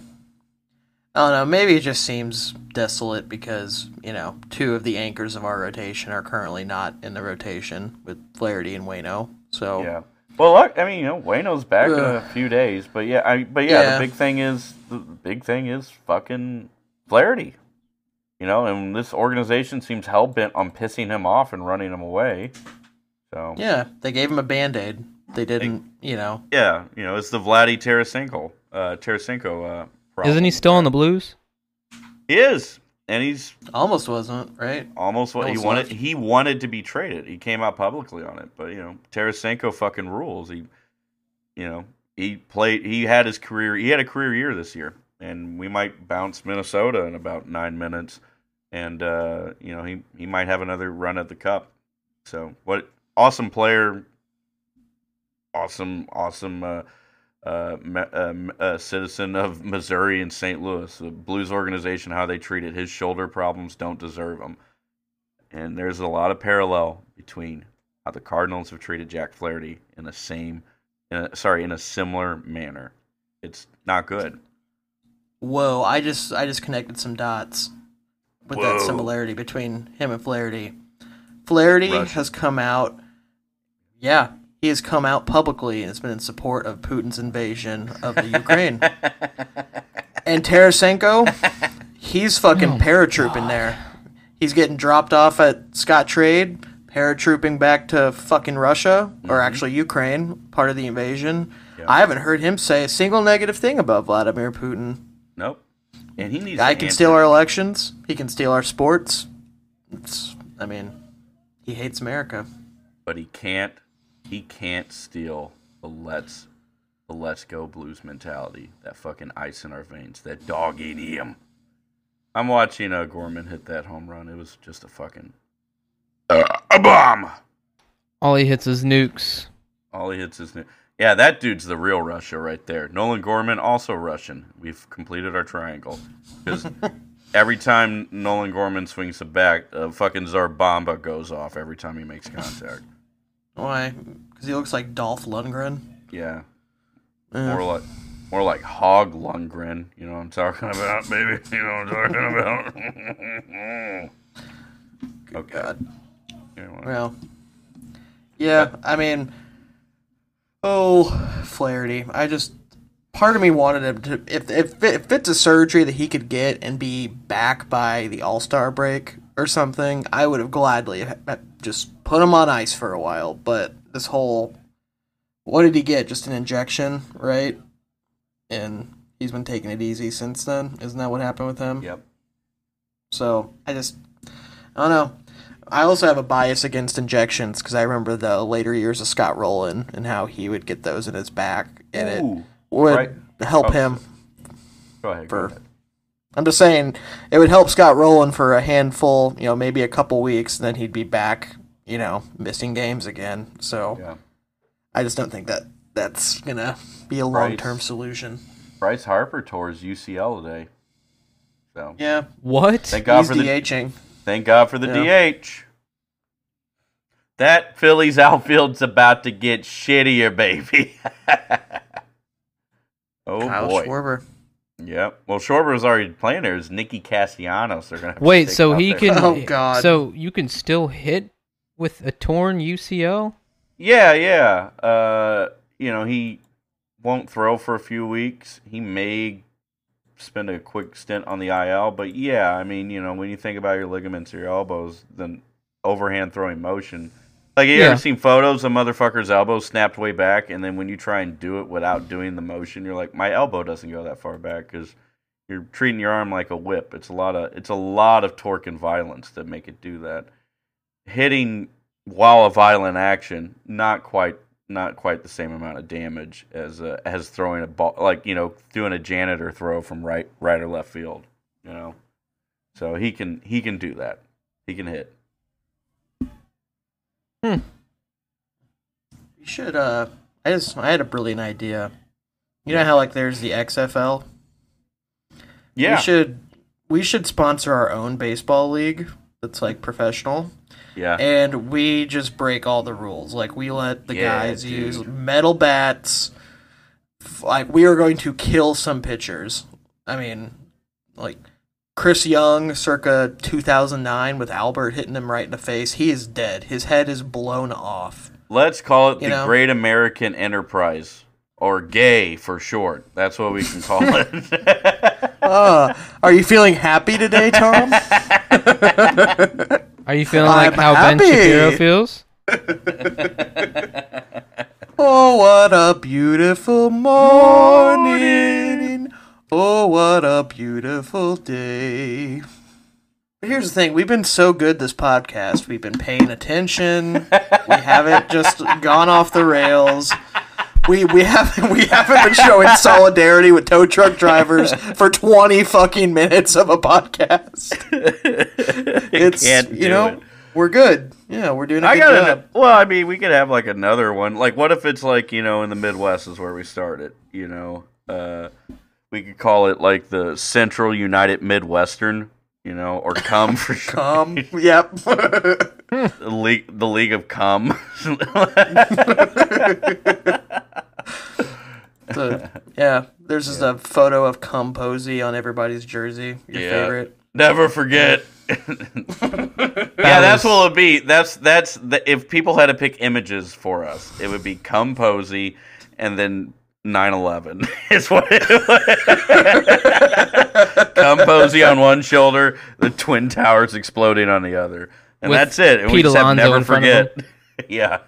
I don't know. Maybe it just seems desolate because, you know, two of the anchors of our rotation are currently not in the rotation with Flaherty and Wayno. So, Yeah. Well, look, I mean, you know, Wayno's back in a few days, but yeah, I but yeah, Yeah. the big thing is the big thing is fucking Flaherty. You know, and this organization seems hell bent on pissing him off and running him away. So yeah, they gave him a band aid. They didn't, you know. yeah, you know, it's the Vladdy Tarasenko, uh, Tarasenko. Uh, problem. Isn't he still on the Blues? He is, and he's Almost wasn't, right? almost what he Almost wanted. left. He wanted to be traded. He came out publicly on it, but you know, Tarasenko fucking rules. He, you know, he played. He had his career. He had a career year this year, and we might bounce Minnesota in about nine minutes, and uh, you know, he he might have another run at the cup. So what? Awesome player. Awesome, awesome. Uh, uh, uh, uh, citizen of Missouri and St. Louis. The Blues organization, how they treated his shoulder problems, don't deserve him. And there's a lot of parallel between how the Cardinals have treated Jack Flaherty in the same, in a, sorry, in a similar manner. It's not good. whoa, I just I just connected some dots with that similarity between him and Flaherty. Flaherty Russia. has come out, yeah, he has come out publicly and has been in support of Putin's invasion of the Ukraine. <laughs> and Tarasenko, he's fucking oh, paratrooping there. He's getting dropped off at Scottrade, paratrooping back to fucking Russia, or mm-hmm. actually Ukraine, part of the invasion. Yeah. I haven't heard him say a single negative thing about Vladimir Putin. Nope. And he needs. Guy to can answer- steal our elections. He can steal our sports. It's, I mean, he hates America. but he can't. He can't steal the let's, the let's go blues mentality. That fucking ice in our veins. That dog eat him. I'm watching uh, Gorman hit that home run. It was just a fucking uh, a bomb. All he hits is nukes. All he hits is nukes. Yeah, that dude's the real Russia right there. Nolan Gorman also Russian. We've completed our triangle because <laughs> every time Nolan Gorman swings the bat, a fucking Tsar Bomba goes off every time he makes contact. Why? Because he looks like Dolph Lundgren. Yeah, Yeah. more like more like Hog Lundgren. You know what I'm talking about, baby? <laughs> You know what I'm talking about? <laughs> okay. God. Anyway. Well, yeah, I mean, oh, Flaherty. I just, part of me wanted him to, if, if, if it's a surgery that he could get and be back by the All Star break or something, I would have gladly just put him on ice for a while. But this whole, what did he get? Just an injection, right? And he's been taking it easy since then. Isn't that what happened with him? Yep. So I just, I don't know. I also have a bias against injections because I remember the later years of Scott Rolen and how he would get those in his back, and it would right. help Oh, him. Go ahead. Go ahead. I'm just saying it would help Scott Rolen for a handful, you know, maybe a couple weeks, and then he'd be back, you know, missing games again. So Yeah. I just don't think that that's gonna be a long term solution. Bryce Harper tours UCL today. So Yeah, What? thank God he's for the DHing. Thank God for the Yeah. DH. That Phillies outfield's about to get shittier, baby. <laughs> oh Kyle boy. Schwarber. Yep. Well, Schwarber's already playing there. Is Nicky Castellanos? They're gonna have Wait, stick so he there. can? <laughs> Oh, God. So you can still hit with a torn UCL? Yeah, yeah. Uh, you know, he won't throw for a few weeks. He may spend a quick stint on the IL, but yeah, I mean, you know, when you think about your ligaments or your elbows, then overhand throwing motion. Like, you Yeah. ever seen photos of motherfucker's elbow snapped way back, and then when you try and do it without doing the motion, you're like, my elbow doesn't go that far back because you're treating your arm like a whip. It's a lot of it's a lot of torque and violence that make it do that. Hitting while a violent action, not quite not quite the same amount of damage as uh, as throwing a ball like you know doing a janitor throw from right right or left field. You know, so he can he can do that. He can hit. You should. Uh, I just I had a brilliant idea. You know how like there's the XFL. Yeah, We should we should sponsor our own baseball league that's like professional, yeah. and we just break all the rules. Like we let the Yeah, guys use metal bats. Like we are going to kill some pitchers. I mean, like Chris Young, circa 2009, with Albert hitting him right in the face. He is dead. His head is blown off. Let's call it You the know? Great American Enterprise or GAY for short. That's what we can call it. <laughs> Uh, are you feeling happy today, Tom? <laughs> Are you feeling like I'm how Ben happy. Shapiro feels? <laughs> oh, what a beautiful morning. Oh, what a beautiful day. But here's the thing we've been so good this podcast. We've been paying attention. we haven't just gone off the rails. We, we haven't we haven't been showing solidarity with tow truck drivers for twenty fucking minutes of a podcast. <laughs> It's can't you do know it. we're good. Yeah, we're doing a I good got job. it. Well, I mean, we could have like another one. Like, what if it's like you know in the Midwest is where we started. You know, uh, we could call it like the Central United Midwestern. You know, or cum <laughs> for sure. Um, <laughs> yep. The league, the league of cum. <laughs> The- yeah, there's just a photo of Cum Posey on everybody's jersey. Your Yeah. favorite. Never forget. yeah, that's what it'll be. That's that's the, if people had to pick images for us, it would be Cum Posey and then 9/11. <laughs> Is what it would. Cum Posey on one shoulder, the twin towers exploding on the other, and With that's it. And we Pete just have Alonso never in front of forget. <laughs> yeah.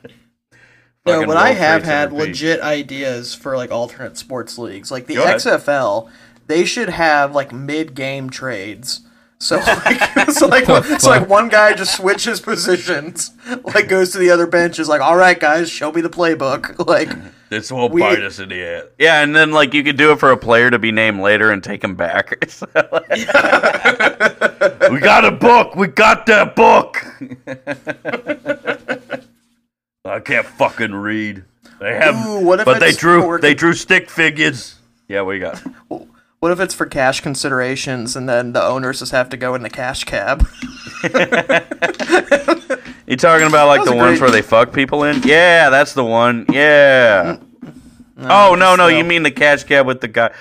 No, Fucking but I World have Trade had Center Pete. legit ideas for like alternate sports leagues, like the Go ahead. XFL. They should have like mid-game trades. So <laughs> like, so like, so like one guy just switches positions, like goes to the other bench, is like, "All right, guys, show me the playbook." Like, This will We- bite us in the ass. Yeah, and then like you could do it for a player to be named later and take him back. <laughs> We got a book. We got that book. <laughs> I can't fucking read. They have, Ooh, what if but they drew for- they drew stick figures. Yeah, we got. <laughs> what if it's for cash considerations, and then the owners just have to go in the cash cab? You talking about like the ones where they fuck people in? Yeah, that's the one. Yeah. oh no, no, you mean the cash cab with the guy?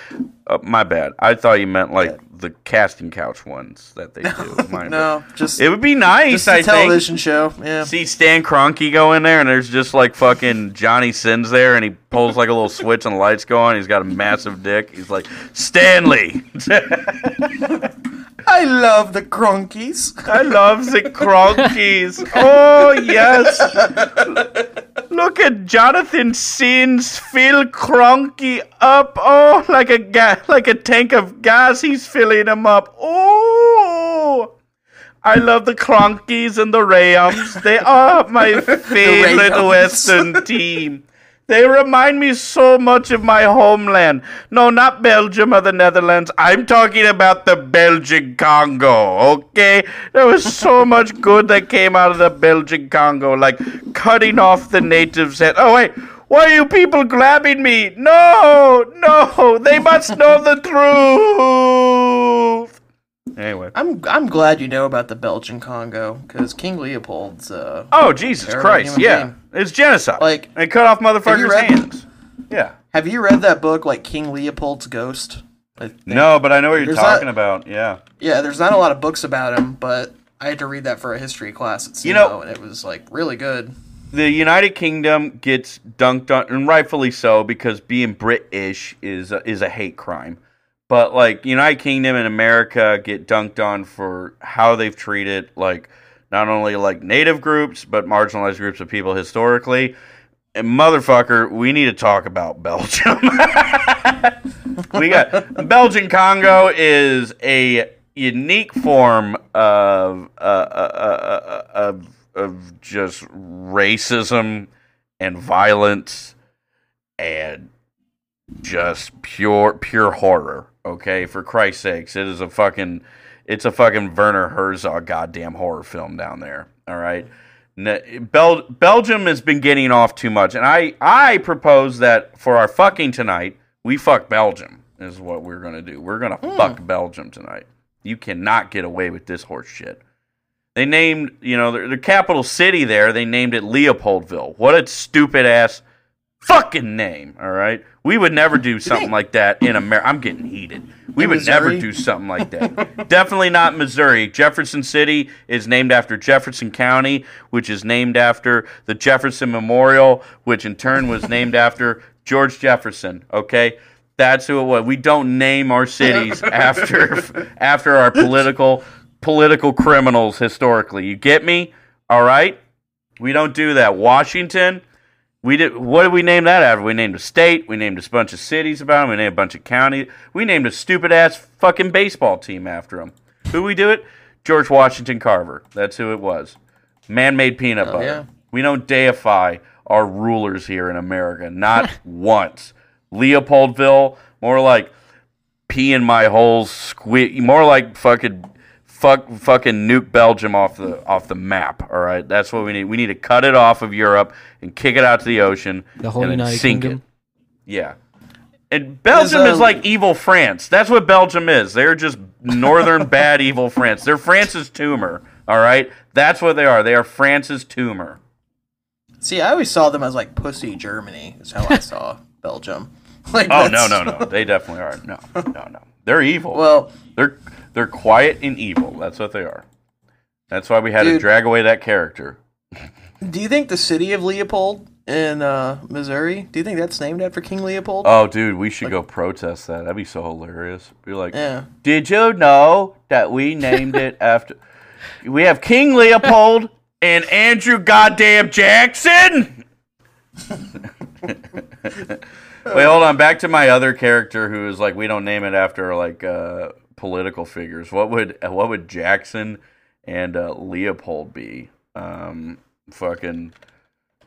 Uh, my bad. I thought you meant like the casting couch ones that they do. <laughs> My No, bad. just it would be nice. just a I think. television show. Yeah, See Stan Kroenke go in there, and there's just like fucking Johnny Sins there, and he pulls like a little switch, and the lights go on. He's got a massive dick. He's like Stanley. <laughs> I love the Kroenkes. I love the Kroenkes. Oh yes. Look at Jonathan Sins fill Kroenke up. Oh, like a ga- like a tank of gas. He's filling him up. Oh. I love the Kroenkes and the Rams. They are my <laughs> favorite. Western team. They remind me so much of my homeland. No, not Belgium or the Netherlands. I'm talking about the Belgian Congo, okay? There was so <laughs> much good that came out of the Belgian Congo, like cutting off the natives' head. Oh, wait. Why are you people grabbing me? No, no, they must know the truth. Anyway. I'm I'm glad you know about the Belgian Congo because King Leopold's. Uh, Oh, Jesus Christ. Yeah. being. It's genocide. Like- they cut off motherfuckers' read- hands. Yeah. have you read that book, like King Leopold's Ghost? No, but I know what you're There's talking that- about. Yeah. Yeah, there's not a lot of books about him, but I had to read that for a history class at SEMO, You know- and it was like really good. The United Kingdom gets dunked on, and rightfully so, because being British is a, is a hate crime. But like United Kingdom and America get dunked on for how they've treated like not only like native groups but marginalized groups of people historically. And motherfucker, we need to talk about Belgium. <laughs> we got Belgian Congo is a unique form of uh, uh, uh, uh, of of just racism and violence and just pure pure horror. Okay, for Christ's sakes, it is a fucking it's a fucking Werner Herzog goddamn horror film down there. All right. Bel- Belgium has been getting off too much, and I I propose that for our fucking tonight, we fuck Belgium is what we're gonna do. We're gonna hmm. fuck Belgium tonight. You cannot get away with this horse shit. They named, you know, their, their capital city there. They named it Leopoldville. What a stupid ass fucking name. All right, we would never do something like that in America. I'm getting heated. We In would never do something like that. <laughs> Definitely not Missouri. Jefferson City is named after Jefferson County, which is named after the Jefferson Memorial, which in turn was named after George Jefferson. Okay. That's who it was. We don't name our cities <laughs> after after our political political criminals historically. You get me? All right? We don't do that. Washington, we did. What did we name that after? We named a state. We named a bunch of cities about him. We named a bunch of counties. We named a stupid ass fucking baseball team after him. Who we do it? George Washington Carver. That's who it was. Man-made peanut oh, butter. yeah. We don't deify our rulers here in America. Not <laughs> once. Leopoldville, more like pee in my holes, squeak. More like fucking fuck fucking nuke Belgium off the off the map. All right, that's what we need. We need to cut it off of Europe and kick it out to the ocean. The whole and then United sink Kingdom. It. Yeah. And Belgium is, um, like evil France. That's what Belgium is. They're just northern <laughs> bad evil France. They're France's tumor. All right, that's what they are. They are France's tumor. See, I always saw them as like pussy Germany. Is how I saw <laughs> Belgium. <laughs> Like, Oh no no no! They definitely are. No no no. They're evil. Well, they're they're quiet and evil. That's what they are. That's why we had to drag away that character. <laughs> do you think the city of Leopold in uh, Missouri? Do you think that's named after King Leopold? Oh, dude, we should go protest that. That'd be so hilarious. Be like, yeah. did you know that we <laughs> named it after? We have King Leopold <laughs> and Andrew Goddamn Jackson. Wait, hold on. Back to my other character who is like, we don't name it after like uh, political figures. What would what would Jackson and uh, Leopold be? Um, fucking.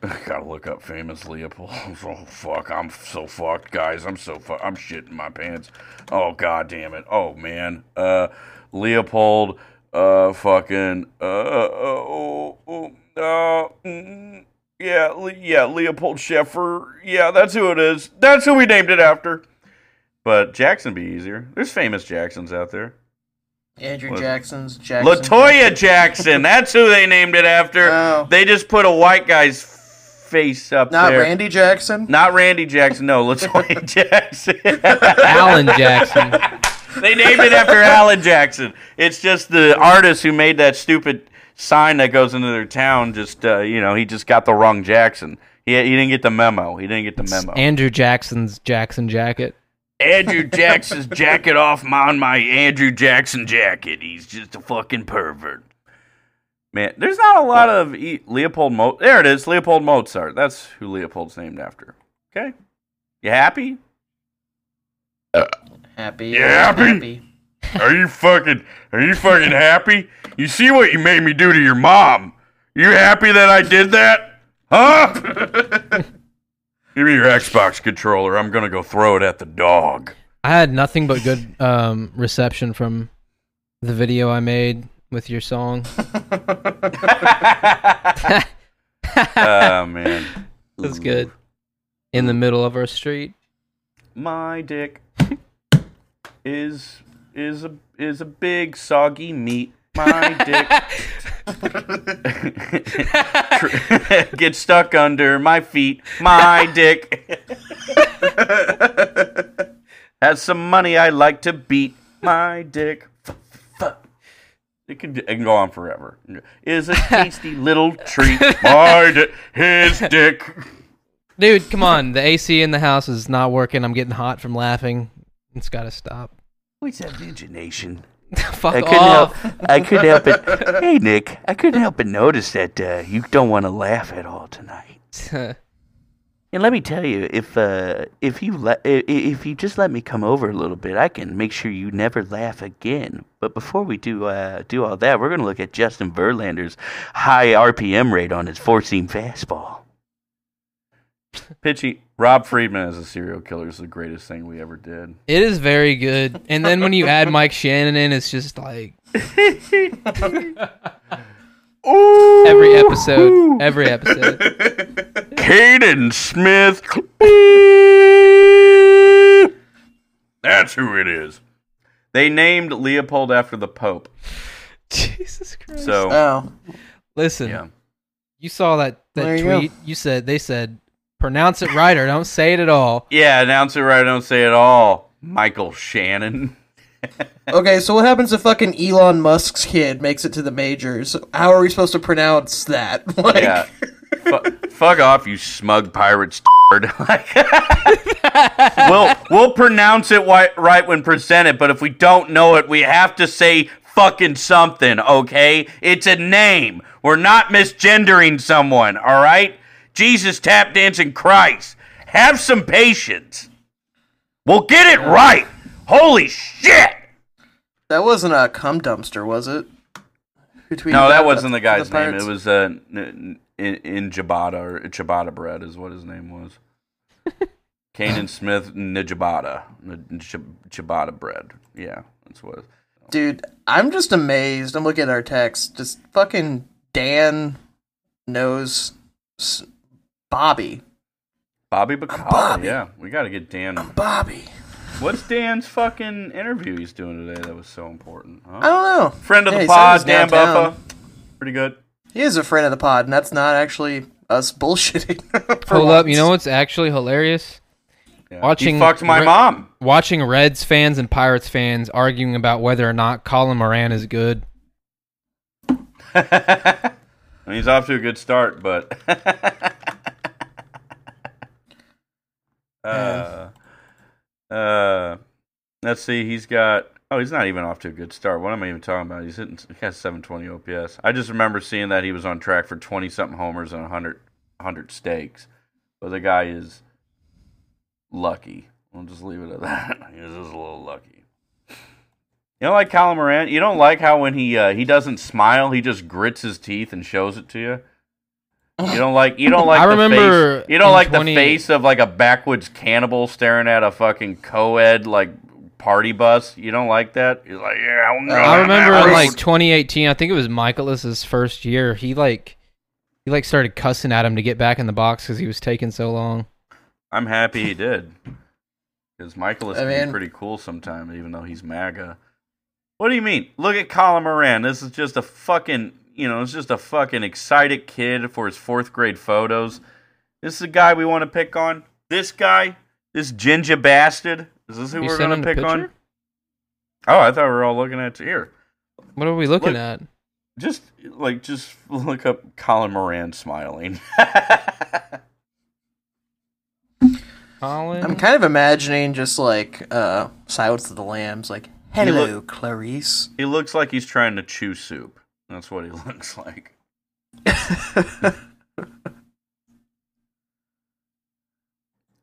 <laughs> Gotta look up famous Leopold. <laughs> Oh fuck, I'm so fucked, guys. I'm so fu- I'm shitting my pants. Oh god damn it. Oh man. Uh, Leopold. Uh, fucking. Uh, oh, oh, mm, yeah, yeah, Leopold Sheffer. Yeah, that's who it is. That's who we named it after. But Jackson be easier. There's famous Jacksons out there. Andrew What? Jackson's Jackson. Latoya Jackson. That's who they named it after. Oh. They just put a white guy's face up there. Not there. Randy Jackson. Not Randy Jackson. No, <laughs> Latoya Jackson. Alan Jackson. they named it after Alan Jackson. It's just the artist who made that stupid sign that goes into their town. Just uh, you know, he just got the wrong Jackson. He he didn't get the memo. He didn't get the memo. Andrew Jackson's Jackson jacket. Andrew Jackson's jacket off on my Andrew Jackson jacket. He's just a fucking pervert. Man, there's not a lot of e- Leopold Mo. There it is, Leopold Mozart. That's who Leopold's named after. Okay, you happy? Uh, happy. Yeah, happy. Are you fucking? Are you fucking happy? You see what you made me do to your mom? You happy that I did that? Huh? <laughs> Give me your Xbox controller. I'm gonna go throw it at the dog. I had nothing but good um, reception from the video I made with your song. <laughs> oh man, That's good. In the middle of our street. My dick is is a is a big soggy meat. My <laughs> dick <laughs> Get stuck under my feet. My dick <laughs> has some money I like to beat. My dick. It can, it can go on forever. Is a tasty little treat. My dick, his dick. Dude, come on. The AC in the house is not working. I'm getting hot from laughing. It's got to stop. What's that imagination? <laughs> Fuck I couldn't off. help. I couldn't help it. <laughs> Hey, Nick, I couldn't help but notice that uh, you don't want to laugh at all tonight. <laughs> And let me tell you, if uh, if you le- if you just let me come over a little bit, I can make sure you never laugh again. But before we do uh, do all that, we're gonna look at Justin Verlander's high RPM rate on his four seam fastball. Pitchy, Rob Friedman as a serial killer is the greatest thing we ever did. it is very good. And then when you add Mike Shannon in, it's just like Ooh, every episode. Every episode. <laughs> Caden Smith. That's who it is. They named Leopold after the Pope. Jesus Christ. So Oh, Listen, yeah, you saw that, that There you go. tweet. You said, they said, pronounce it right or don't say it at all. <laughs> yeah. Announce it right. or Don't say it at all. Michael Shannon. <laughs> okay. So what happens if fucking Elon Musk's kid makes it to the majors? How are we supposed to pronounce that? <laughs> Like, Yeah. Fu- fuck off, you smug pirates. Like, we'll we'll pronounce it wi- right when presented, but if we don't know it, we have to say fucking something. Okay, it's a name. We're not misgendering someone. All right, Jesus tap dancing Christ. Have some patience. We'll get it right. Holy shit! that wasn't a cum dumpster, was it? Tweeted No, that at wasn't the guy's name. It was uh, in, in Jabata or Ciabatta bread is what his name was. <laughs> Canaan Smith Njabata, N- Ch- Ciabatta bread. Yeah, that's what. Dude, I'm just amazed. I'm looking at our text. Just fucking Dan knows Bobby. Bobby Bacall. Bobby. Yeah, we got to get Dan. I'm Bobby. What's Dan's fucking interview he's doing today that was so important? Huh? I don't know. Friend of Yeah, the he said he pod, Dan downtown. Buffa. Pretty good. He is a friend of the pod, and that's not actually us <laughs> bullshitting. for Hold up. You know what's actually hilarious? Yeah. Watching he fucked my Re- mom. Watching Reds fans and Pirates fans arguing about whether or not Colin Moran is good. <laughs> I mean, He's off to a good start, but <laughs> uh, uh, let's see. He's got. Oh, he's not even off to a good start. What am I even talking about? He's hitting. He has 720 OPS. I just remember seeing that he was on track for 20 something homers and 100 100 stakes. But the guy is lucky. We'll just leave it at that. <laughs> He's just a little lucky. You don't like Colin Moran? You don't like how when he uh, he doesn't smile, he just grits his teeth and shows it to you. You don't like you don't <laughs> like I the remember face, you don't like 20 the face of like a backwoods cannibal staring at a fucking co-ed like party bus. You don't like that. You're like, yeah, I'm going I remember in like 2018, I think it was Mikolas's first year. He like he like started cussing at him to get back in the box because he was taking so long. I'm happy he did. Because Mikolas I mean- pretty cool sometimes, even though he's MAGA. What do you mean? Look at Colin Moran. This is just a fucking, you know, it's just a fucking excited kid for his fourth grade photos. This is the guy we want to pick on. This guy, this ginger bastard. Is this who You we're going to pick on? Oh, I thought we were all looking at here. What are we looking Look. at? Just like, just <laughs> look up Colin Moran smiling. <laughs> Colin. I'm kind of imagining just like uh, Silence of the Lambs, like hello, look- Clarice. he looks like he's trying to chew soup. That's what he <laughs> looks like. <laughs>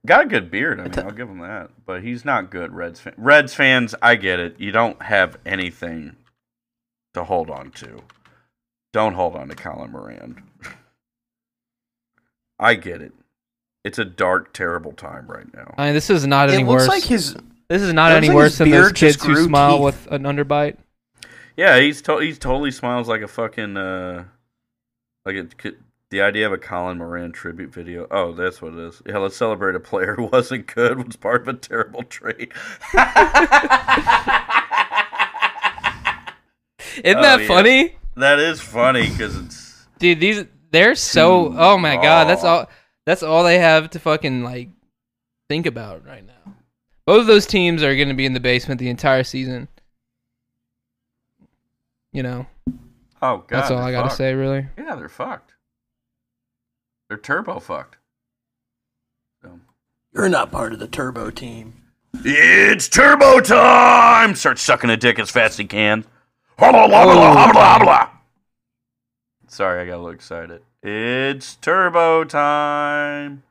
Got a good beard. I mean, I'll give him that. But he's not good, Reds fan. Reds fans, I get it. You don't have anything to hold on to. Don't hold on to Colin Moran. <laughs> I get it. It's a dark, terrible time right now. I mean, this is not it any looks worse. like his. this is not any like worse than those kids who smile teeth. with an underbite. Yeah, he's to- he's totally smiles like a fucking uh like it could the idea of a Colin Moran tribute video. Oh, that's what it is. Yeah, let's celebrate a player who wasn't good was part of a terrible trade. <laughs> Isn't Oh, that yeah. funny? that is funny because it's Dude, these they're so oh my god, that's all that's all they have to fucking like think about right now. Both of those teams are going to be in the basement the entire season. You know, oh god. that's all I got to say really. Yeah, they're fucked. They're turbo fucked. So. You're not part of the Turbo team. It's turbo time! Starts sucking a dick as fast as he can. Hobble, Oh. Sorry, I got a little excited. It's turbo time.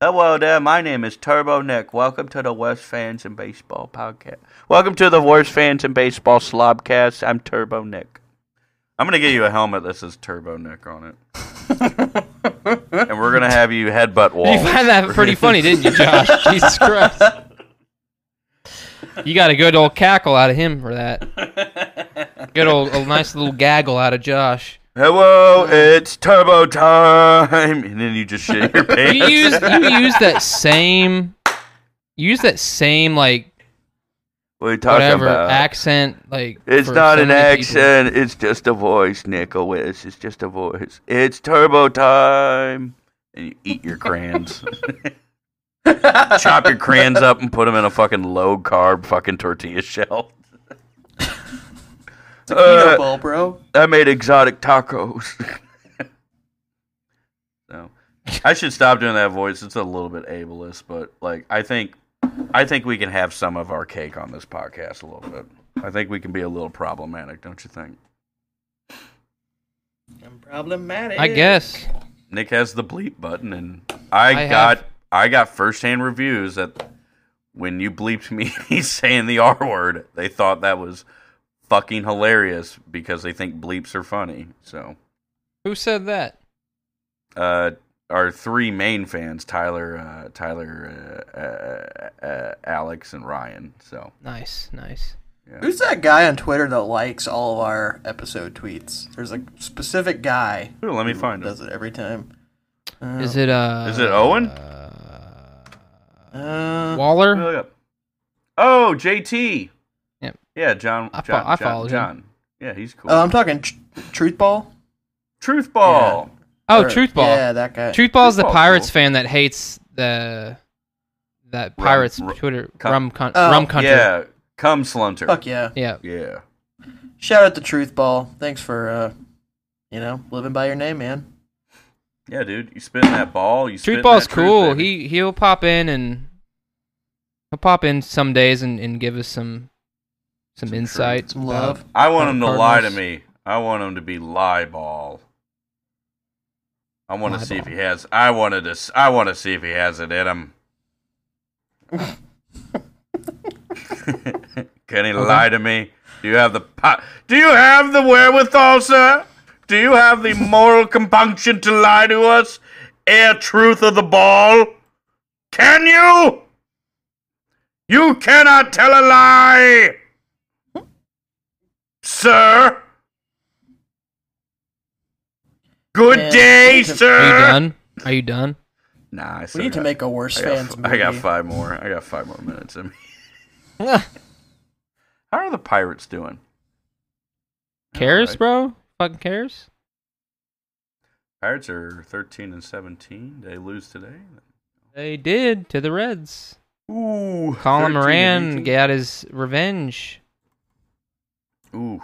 Hello there, my name is Turbo Nick. Welcome to the Worst Fans in Baseball podcast. Welcome to the Worst Fans in Baseball slobcast. I'm Turbo Nick. I'm gonna get you a helmet that says Turbo Nick on it, and we're gonna have you headbutt walls. You find that pretty funny, didn't you, Josh? <laughs> Jesus Christ. You got a good old cackle out of him for that. Good old, a nice little gaggle out of Josh. Hello, it's turbo time, and then you just shit your <laughs> pants. You use you use that same, you use that same like what are you talking whatever about? accent like. it's not so an many people. accent. It's just a voice, Nicholas. It's just a voice. It's turbo time, and you eat your crayons. <laughs> Chop your crayons up and put them in a fucking low carb fucking tortilla shell. <laughs> Taquito Uh, bowl, bro. I made exotic tacos. <laughs> so I should stop doing that voice. It's a little bit ableist, but like I think I think we can have some of our cake on this podcast a little bit. I think we can be a little problematic, don't you think? I'm problematic. I guess. Nick has the bleep button and I, I got have- I got firsthand reviews that when you bleeped me <laughs> saying the R word, they thought that was fucking hilarious because they think bleeps are funny. So Who said that? uh, our three main fans: Tyler, uh, Tyler, uh, uh, uh, Alex, and Ryan. So Nice, nice. yeah. Who's that guy on Twitter that likes all of our episode tweets? There's a specific guy Ooh, let me who find does it. it every time. Uh, Is it uh? Is it Owen? Uh, Waller? Oh, JT. Yep. Yeah, John. I fo- John, I John, followed him. John. Yeah, he's cool. oh, I'm talking tr- Truth Ball. Truth ball. Oh, Or- Truth Ball. Yeah, that guy. Truth Ball's the Pirates cool. fan that hates the that pirates ru- Twitter cum- rum con- Oh, rum country. Yeah, come slunter. Fuck yeah. Yeah. Yeah. Shout out to Truth Ball. Thanks for uh you know, living by your name, man. Yeah, dude. You spitting that ball. You Street spitting Ball's that truth, cool. baby. he he'll pop in and he'll pop in some days and, and give us some some, Some insight, truth, some uh, love. I want him to lie to me. I want him to be lie ball. I want to Lie see if he has. I wanted to. I want to see if he has it in him. <laughs> Can he lie to me? Do you have the po- Do you have the wherewithal, sir? Do you have the moral compunction to lie to us? Air truth of the ball? Can you? You cannot tell a lie, sir. Good Man, day, to- sir. Are you done? Are you done? Nah, I We still need to got- make a worse I got, fans f- movie. I got five more. I got five more minutes in me. <laughs> <laughs> How are the pirates doing? cares, Alright. bro? Fucking cares? Pirates are thirteen and seventeen. They lose today. They did to the Reds. Ooh, Colin 13 and Moran 18. got his revenge. Ooh,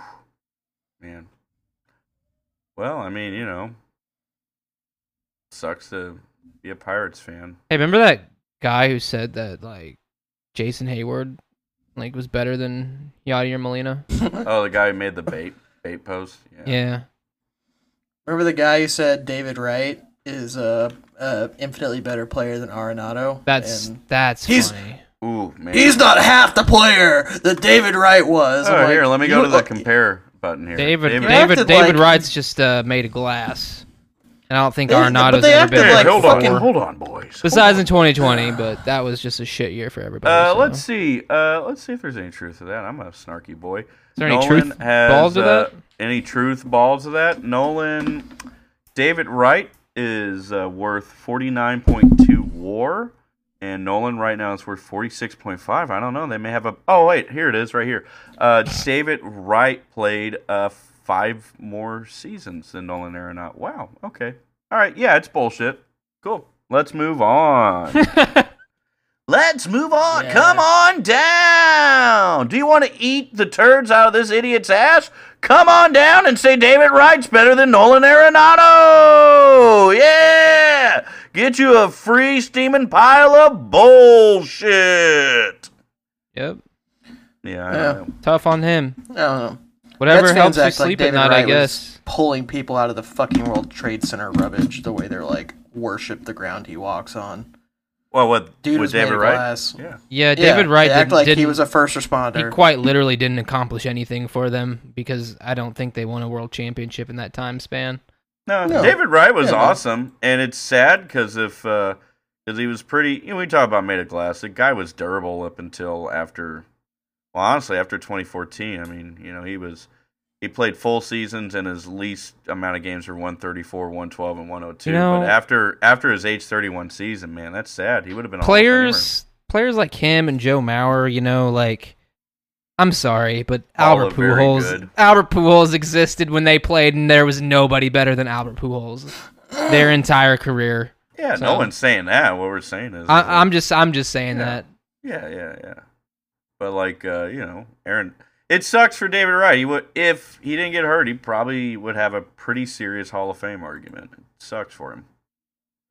man. Well, I mean, you know, sucks to be a Pirates fan. Hey, remember that guy who said that like Jason Heyward like was better than Yadier Molina? <laughs> Oh, the guy who made the bait bait post. Yeah. Yeah. Remember the guy who said David Wright is a, a infinitely better player than Arenado? That's And that's He's- funny. Ooh, man. he's not half the player that David Wright was. Oh, I'm here, like, let me go to the look- compare button here. David They David David like- Wright's just uh, made of glass. And I don't think They- but Arenado's they ever acted been Hey, like hold fucking- on, hold on, boys. Besides in 2020, but that was just a shit year for everybody. Uh, so. let's see. Uh, let's see if there's any truth to that. I'm a snarky boy. Is there any truth balls to that? Any truth balls to that? Nolan, David Wright is uh, worth 49.2 WAR, and Nolan right now is worth 46.5. I don't know. They may have a. Oh wait, here it is, right here. Uh, David Wright played uh five more seasons than Nolan Arenado. Wow. Okay. All right. Yeah, it's bullshit. Cool. Let's move on. <laughs> Let's move on. Yeah. Come on down. Do you want to eat the turds out of this idiot's ass? Come on down and say David Wright's better than Nolan Arenado. Yeah. Get you a free steaming pile of bullshit. Yep. Yeah. I Yeah. know. Tough on him. I don't know. Whatever Mets helps you act like sleep at night, Wright I was guess. Pulling people out of the fucking World Trade Center rubbish the way they're like worship the ground he walks on. Well, what Dude was David Wright? glass. Yeah. Yeah, David Yeah, Wright they did, act like didn't. he was a first responder. he quite literally didn't accomplish anything for them because I don't think they won a world championship in that time span. No, No. David Wright was Yeah, no. awesome, and it's sad because if uh, because he was pretty, you know, we talk about made of glass. The guy was durable up until after, well, honestly, after 2014. I mean, you know, he was he played full seasons, and his least amount of games were 134, 112, and 102. You know- but after after his age 31 season, man, that's sad. He would have been a Players, players like him and Joe Mauer, you know, like I'm sorry, but All Albert Pujols. Albert Pujols existed when they played, and there was nobody better than Albert Pujols <clears throat> their entire career. Yeah, So- no one's saying that. What we're saying is, I, I'm just, I'm just saying Yeah. that. Yeah, yeah, yeah. But like, uh, you know, Aaron, it sucks for David Wright. He would, if he didn't get hurt, he probably would have a pretty serious Hall of Fame argument. It sucks for him,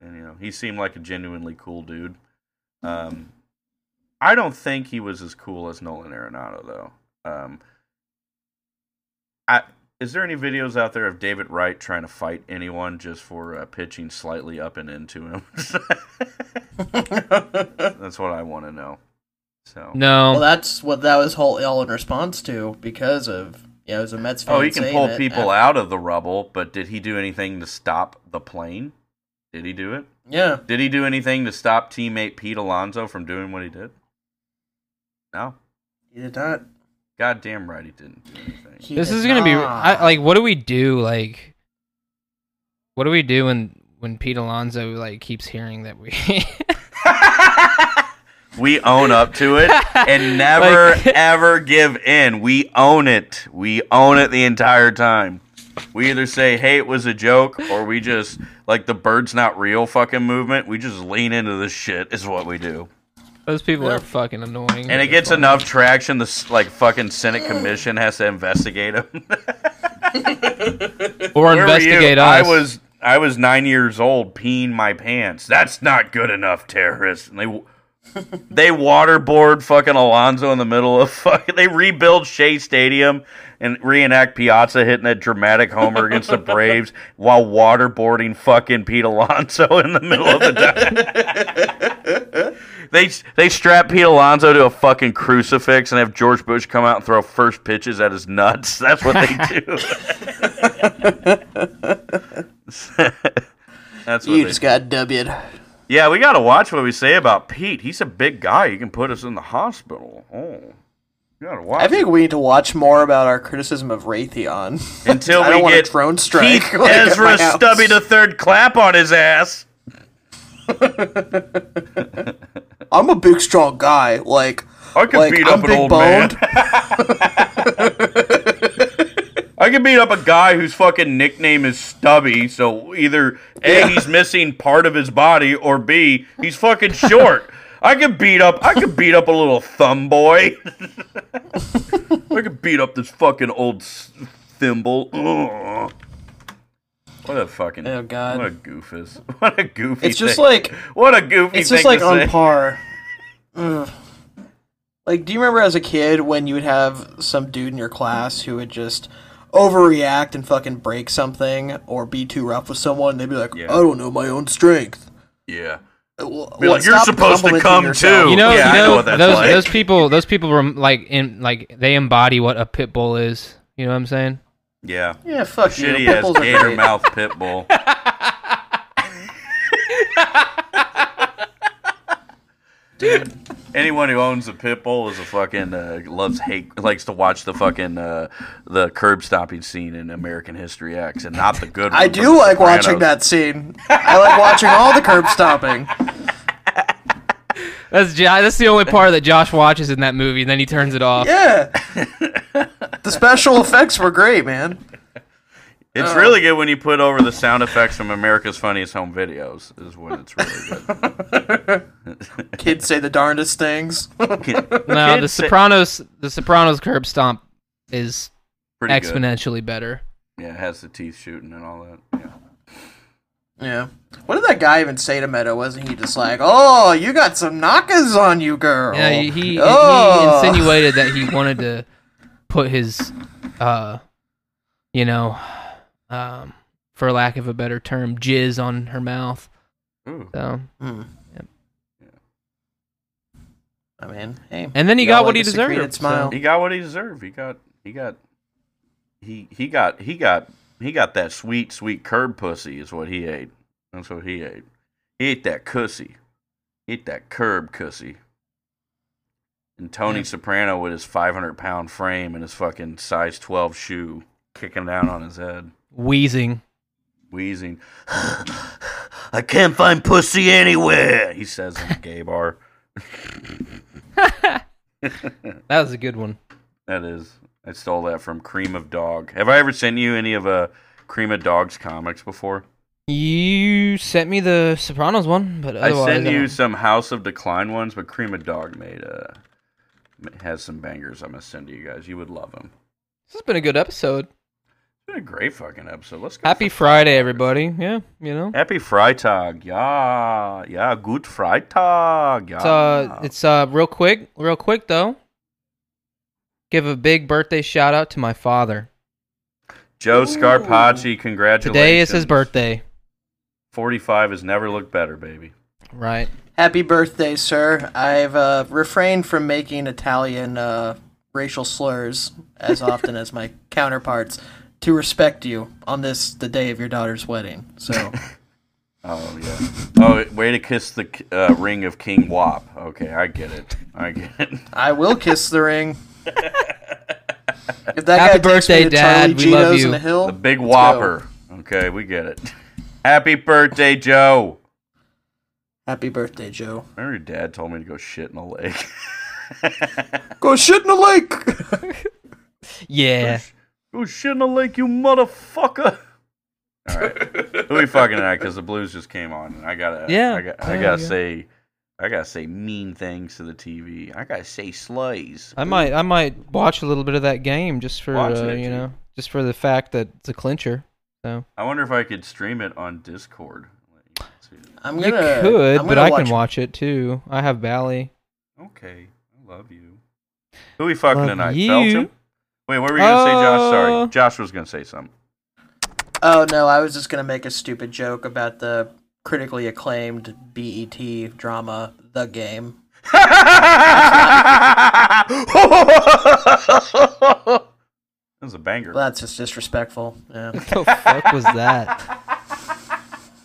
and you know, he seemed like a genuinely cool dude. Um, I don't think he was as cool as Nolan Arenado, though. Um, I is there any videos out there of David Wright trying to fight anyone just for uh, pitching slightly up and into him? <laughs> That's what I want to know. So. No, well, that's what that was whole all in response to because of yeah, it was a Mets fan. Oh, he can pull people after- out of the rubble, but did he do anything to stop the plane? Did he do it? Yeah, Did he do anything to stop teammate Pete Alonso from doing what he did? No. he did not. God damn right he didn't do anything. He this did is gonna be. I, like, what do we do? Like, what do we do when when Pete Alonso like keeps hearing that we? <laughs> we own up to it and <laughs> never Like- <laughs> ever give in. We own it. We own it the entire time. We either say, "Hey, it was a joke," or we just like the "bird's not real" fucking movement. We just lean into this shit. Is what we do. Those people Yeah. are fucking annoying. And it gets enough traction, the like fucking Senate commission has to investigate him. <laughs> or Where investigate us. I was I was nine years old, peeing my pants. That's not good enough, terrorists. And they <laughs> they waterboard fucking Alonso in the middle of fucking. They rebuild Shea Stadium and reenact Piazza hitting that dramatic homer against the Braves <laughs> while waterboarding fucking Pete Alonso in the middle of the. They they strap Pete Alonso to a fucking crucifix and have George Bush come out and throw first pitches at his nuts. <laughs> That's what they do. <laughs> That's what You just got W'd. yeah, we got to watch what we say about Pete. He's a big guy. He can put us in the hospital. Oh, got to watch. I think we need to watch more about our criticism of Raytheon. <laughs> until we don't want a get drone strike, Keith like, Ezra. Stubby the third clap on his ass. I'm a big, strong guy. Like, I can like beat I'm up an old boned. man. I could beat up a guy whose fucking nickname is Stubby. So either a Yeah. he's missing part of his body, or b he's fucking short. I could beat up. I could beat up a little thumb boy. <laughs> I could beat up this fucking old thimble. Ugh. What a fucking Oh, God. What a goofus. <laughs> What a goofy. It's just thing. like what a goofy. it's just thing like to on say. par. <laughs> Ugh. Like, do you remember as a kid when you would have some dude in your class who would just overreact and fucking break something or be too rough with someone? They'd be like, Yeah. "I don't know my own strength." Yeah. Well, like, "You're supposed to come yourself." too." You know, Yeah, you know know, what that's those like. those people, those people were like in like they embody what a pit bull is. You know what I'm saying? Yeah. Yeah, fuck you. Shitty Pit ass gator mouth pit bull. <laughs> Anyone who owns a pit bull is a fucking uh, loves hate likes to watch the fucking uh, the curb stopping scene in American History X and not the good. <laughs> One I do The like watching that scene. I like watching all the curb stomping. That's Jo- that's the only part that Josh watches in that movie, and then he turns it off. Yeah. <laughs> the special effects were great, man. It's Uh. really good when you put over the sound effects from America's Funniest Home Videos. Is when it's really good. <laughs> Kids say the darndest things. No, the Kids say- Sopranos, the Sopranos curb stomp is Pretty good. exponentially better. Yeah, it has the teeth shooting and all that. Yeah. Yeah. What did that guy even say to Meadow? Wasn't he just like, "Oh, you got some knockers on you, girl"? Yeah, he, he, oh. he insinuated that he wanted to put his, uh, you know, um, for lack of a better term, jizz on her mouth. Ooh. So, Hmm. Yep. I mean, hey. and then he we got all what he deserved. Smile. He got what he deserved. He got he got he he got he got he got that sweet sweet curb pussy is what he ate. That's what he ate. He ate that cussy. He ate that curb cussy. And Tony Yeah. Soprano with his 500 pound frame and his fucking size 12 shoe kicking down on his head, Wheezing. wheezing. <sighs> I can't find pussy anywhere, he says in the gay bar. <laughs> <laughs> That was a good one. That is. I stole that from Cream of Dog. Have I ever sent you any of uh, Cream of Dog's comics before? You sent me the Sopranos one, but I sent you some House of Decline ones, but Cream of Dog made uh has some bangers. I'm gonna send to you guys. You would love them. This has been a good episode. It's been a great fucking episode. Let's go. Happy Friday, everybody. Yeah, you know. Happy Freitag. Yeah, yeah. Good Freitag. Yeah. It's uh, it's uh, real quick, real quick though. Give a big birthday shout out to my father. Joe Scarpacci. Congratulations. Today is his birthday. 45 has never looked better, baby. Right. Happy birthday, sir. I've uh, refrained from making Italian uh, racial slurs as <laughs> often as my counterparts to respect you on this, the day of your daughter's wedding. So, <laughs> Oh yeah. Oh, way to kiss the uh, ring of King Wop. Okay, I get it. I get it. I will kiss the ring. <laughs> If that Happy guy takes me birthday, to Dad. Charlie We love Gitto's you. the hill, The big whopper. go. Okay, we get it. Happy birthday, Joe. Happy birthday, Joe. Remember your dad told me to go shit in a lake. <laughs> Go shit in the lake. <laughs> Yeah. go shit in a lake, you motherfucker. All right, <laughs> who we fucking at? Because the Blues just came on, and I gotta, Yeah, I, got, I gotta you go. say, I gotta say mean things to the TV. I gotta say slays. I might I might watch a little bit of that game just for uh, you dude. know just for the fact that it's a clincher. So I wonder if I could stream it on Discord. I'm you gonna. could, I'm but gonna I can watch it too. I have Bally. Okay, I love you. Who we fucking Love tonight? you. Belgium. Wait, what were you gonna say, Josh? Sorry, Uh, Josh was gonna say something. Oh no, I was just gonna make a stupid joke about the critically acclaimed BET drama, The Game. <laughs> that was a banger. Well, that's just disrespectful. Yeah. What the fuck was that? <laughs>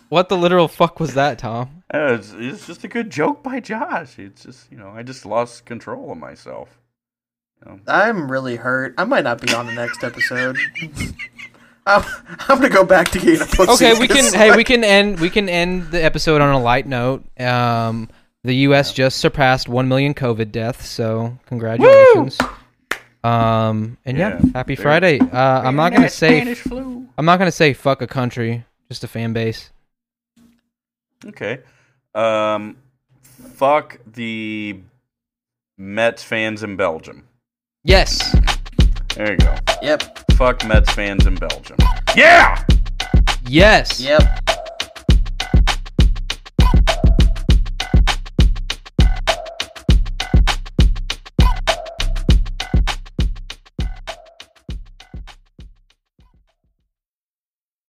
What the literal fuck was that, Tom? Uh, it's, it's just a good joke by Josh. It's just you know I just lost control of myself. You know? I'm really hurt. I might not be on the next episode. <laughs> I'm, I'm gonna go back to getting a pussy. Okay, we can. 'cause, Hey, we <laughs> can end. We can end the episode on a light note. Um, the U.S. just surpassed one million COVID deaths, so congratulations. Um, and yeah, Yeah, happy Friday. Uh, I'm not gonna say. Flu. I'm not gonna say fuck a country, just a fan base. Okay. Um, fuck the Mets fans in Belgium. Yes. There you go. Yep. Fuck Mets fans in Belgium. Yeah. Yes. Yep.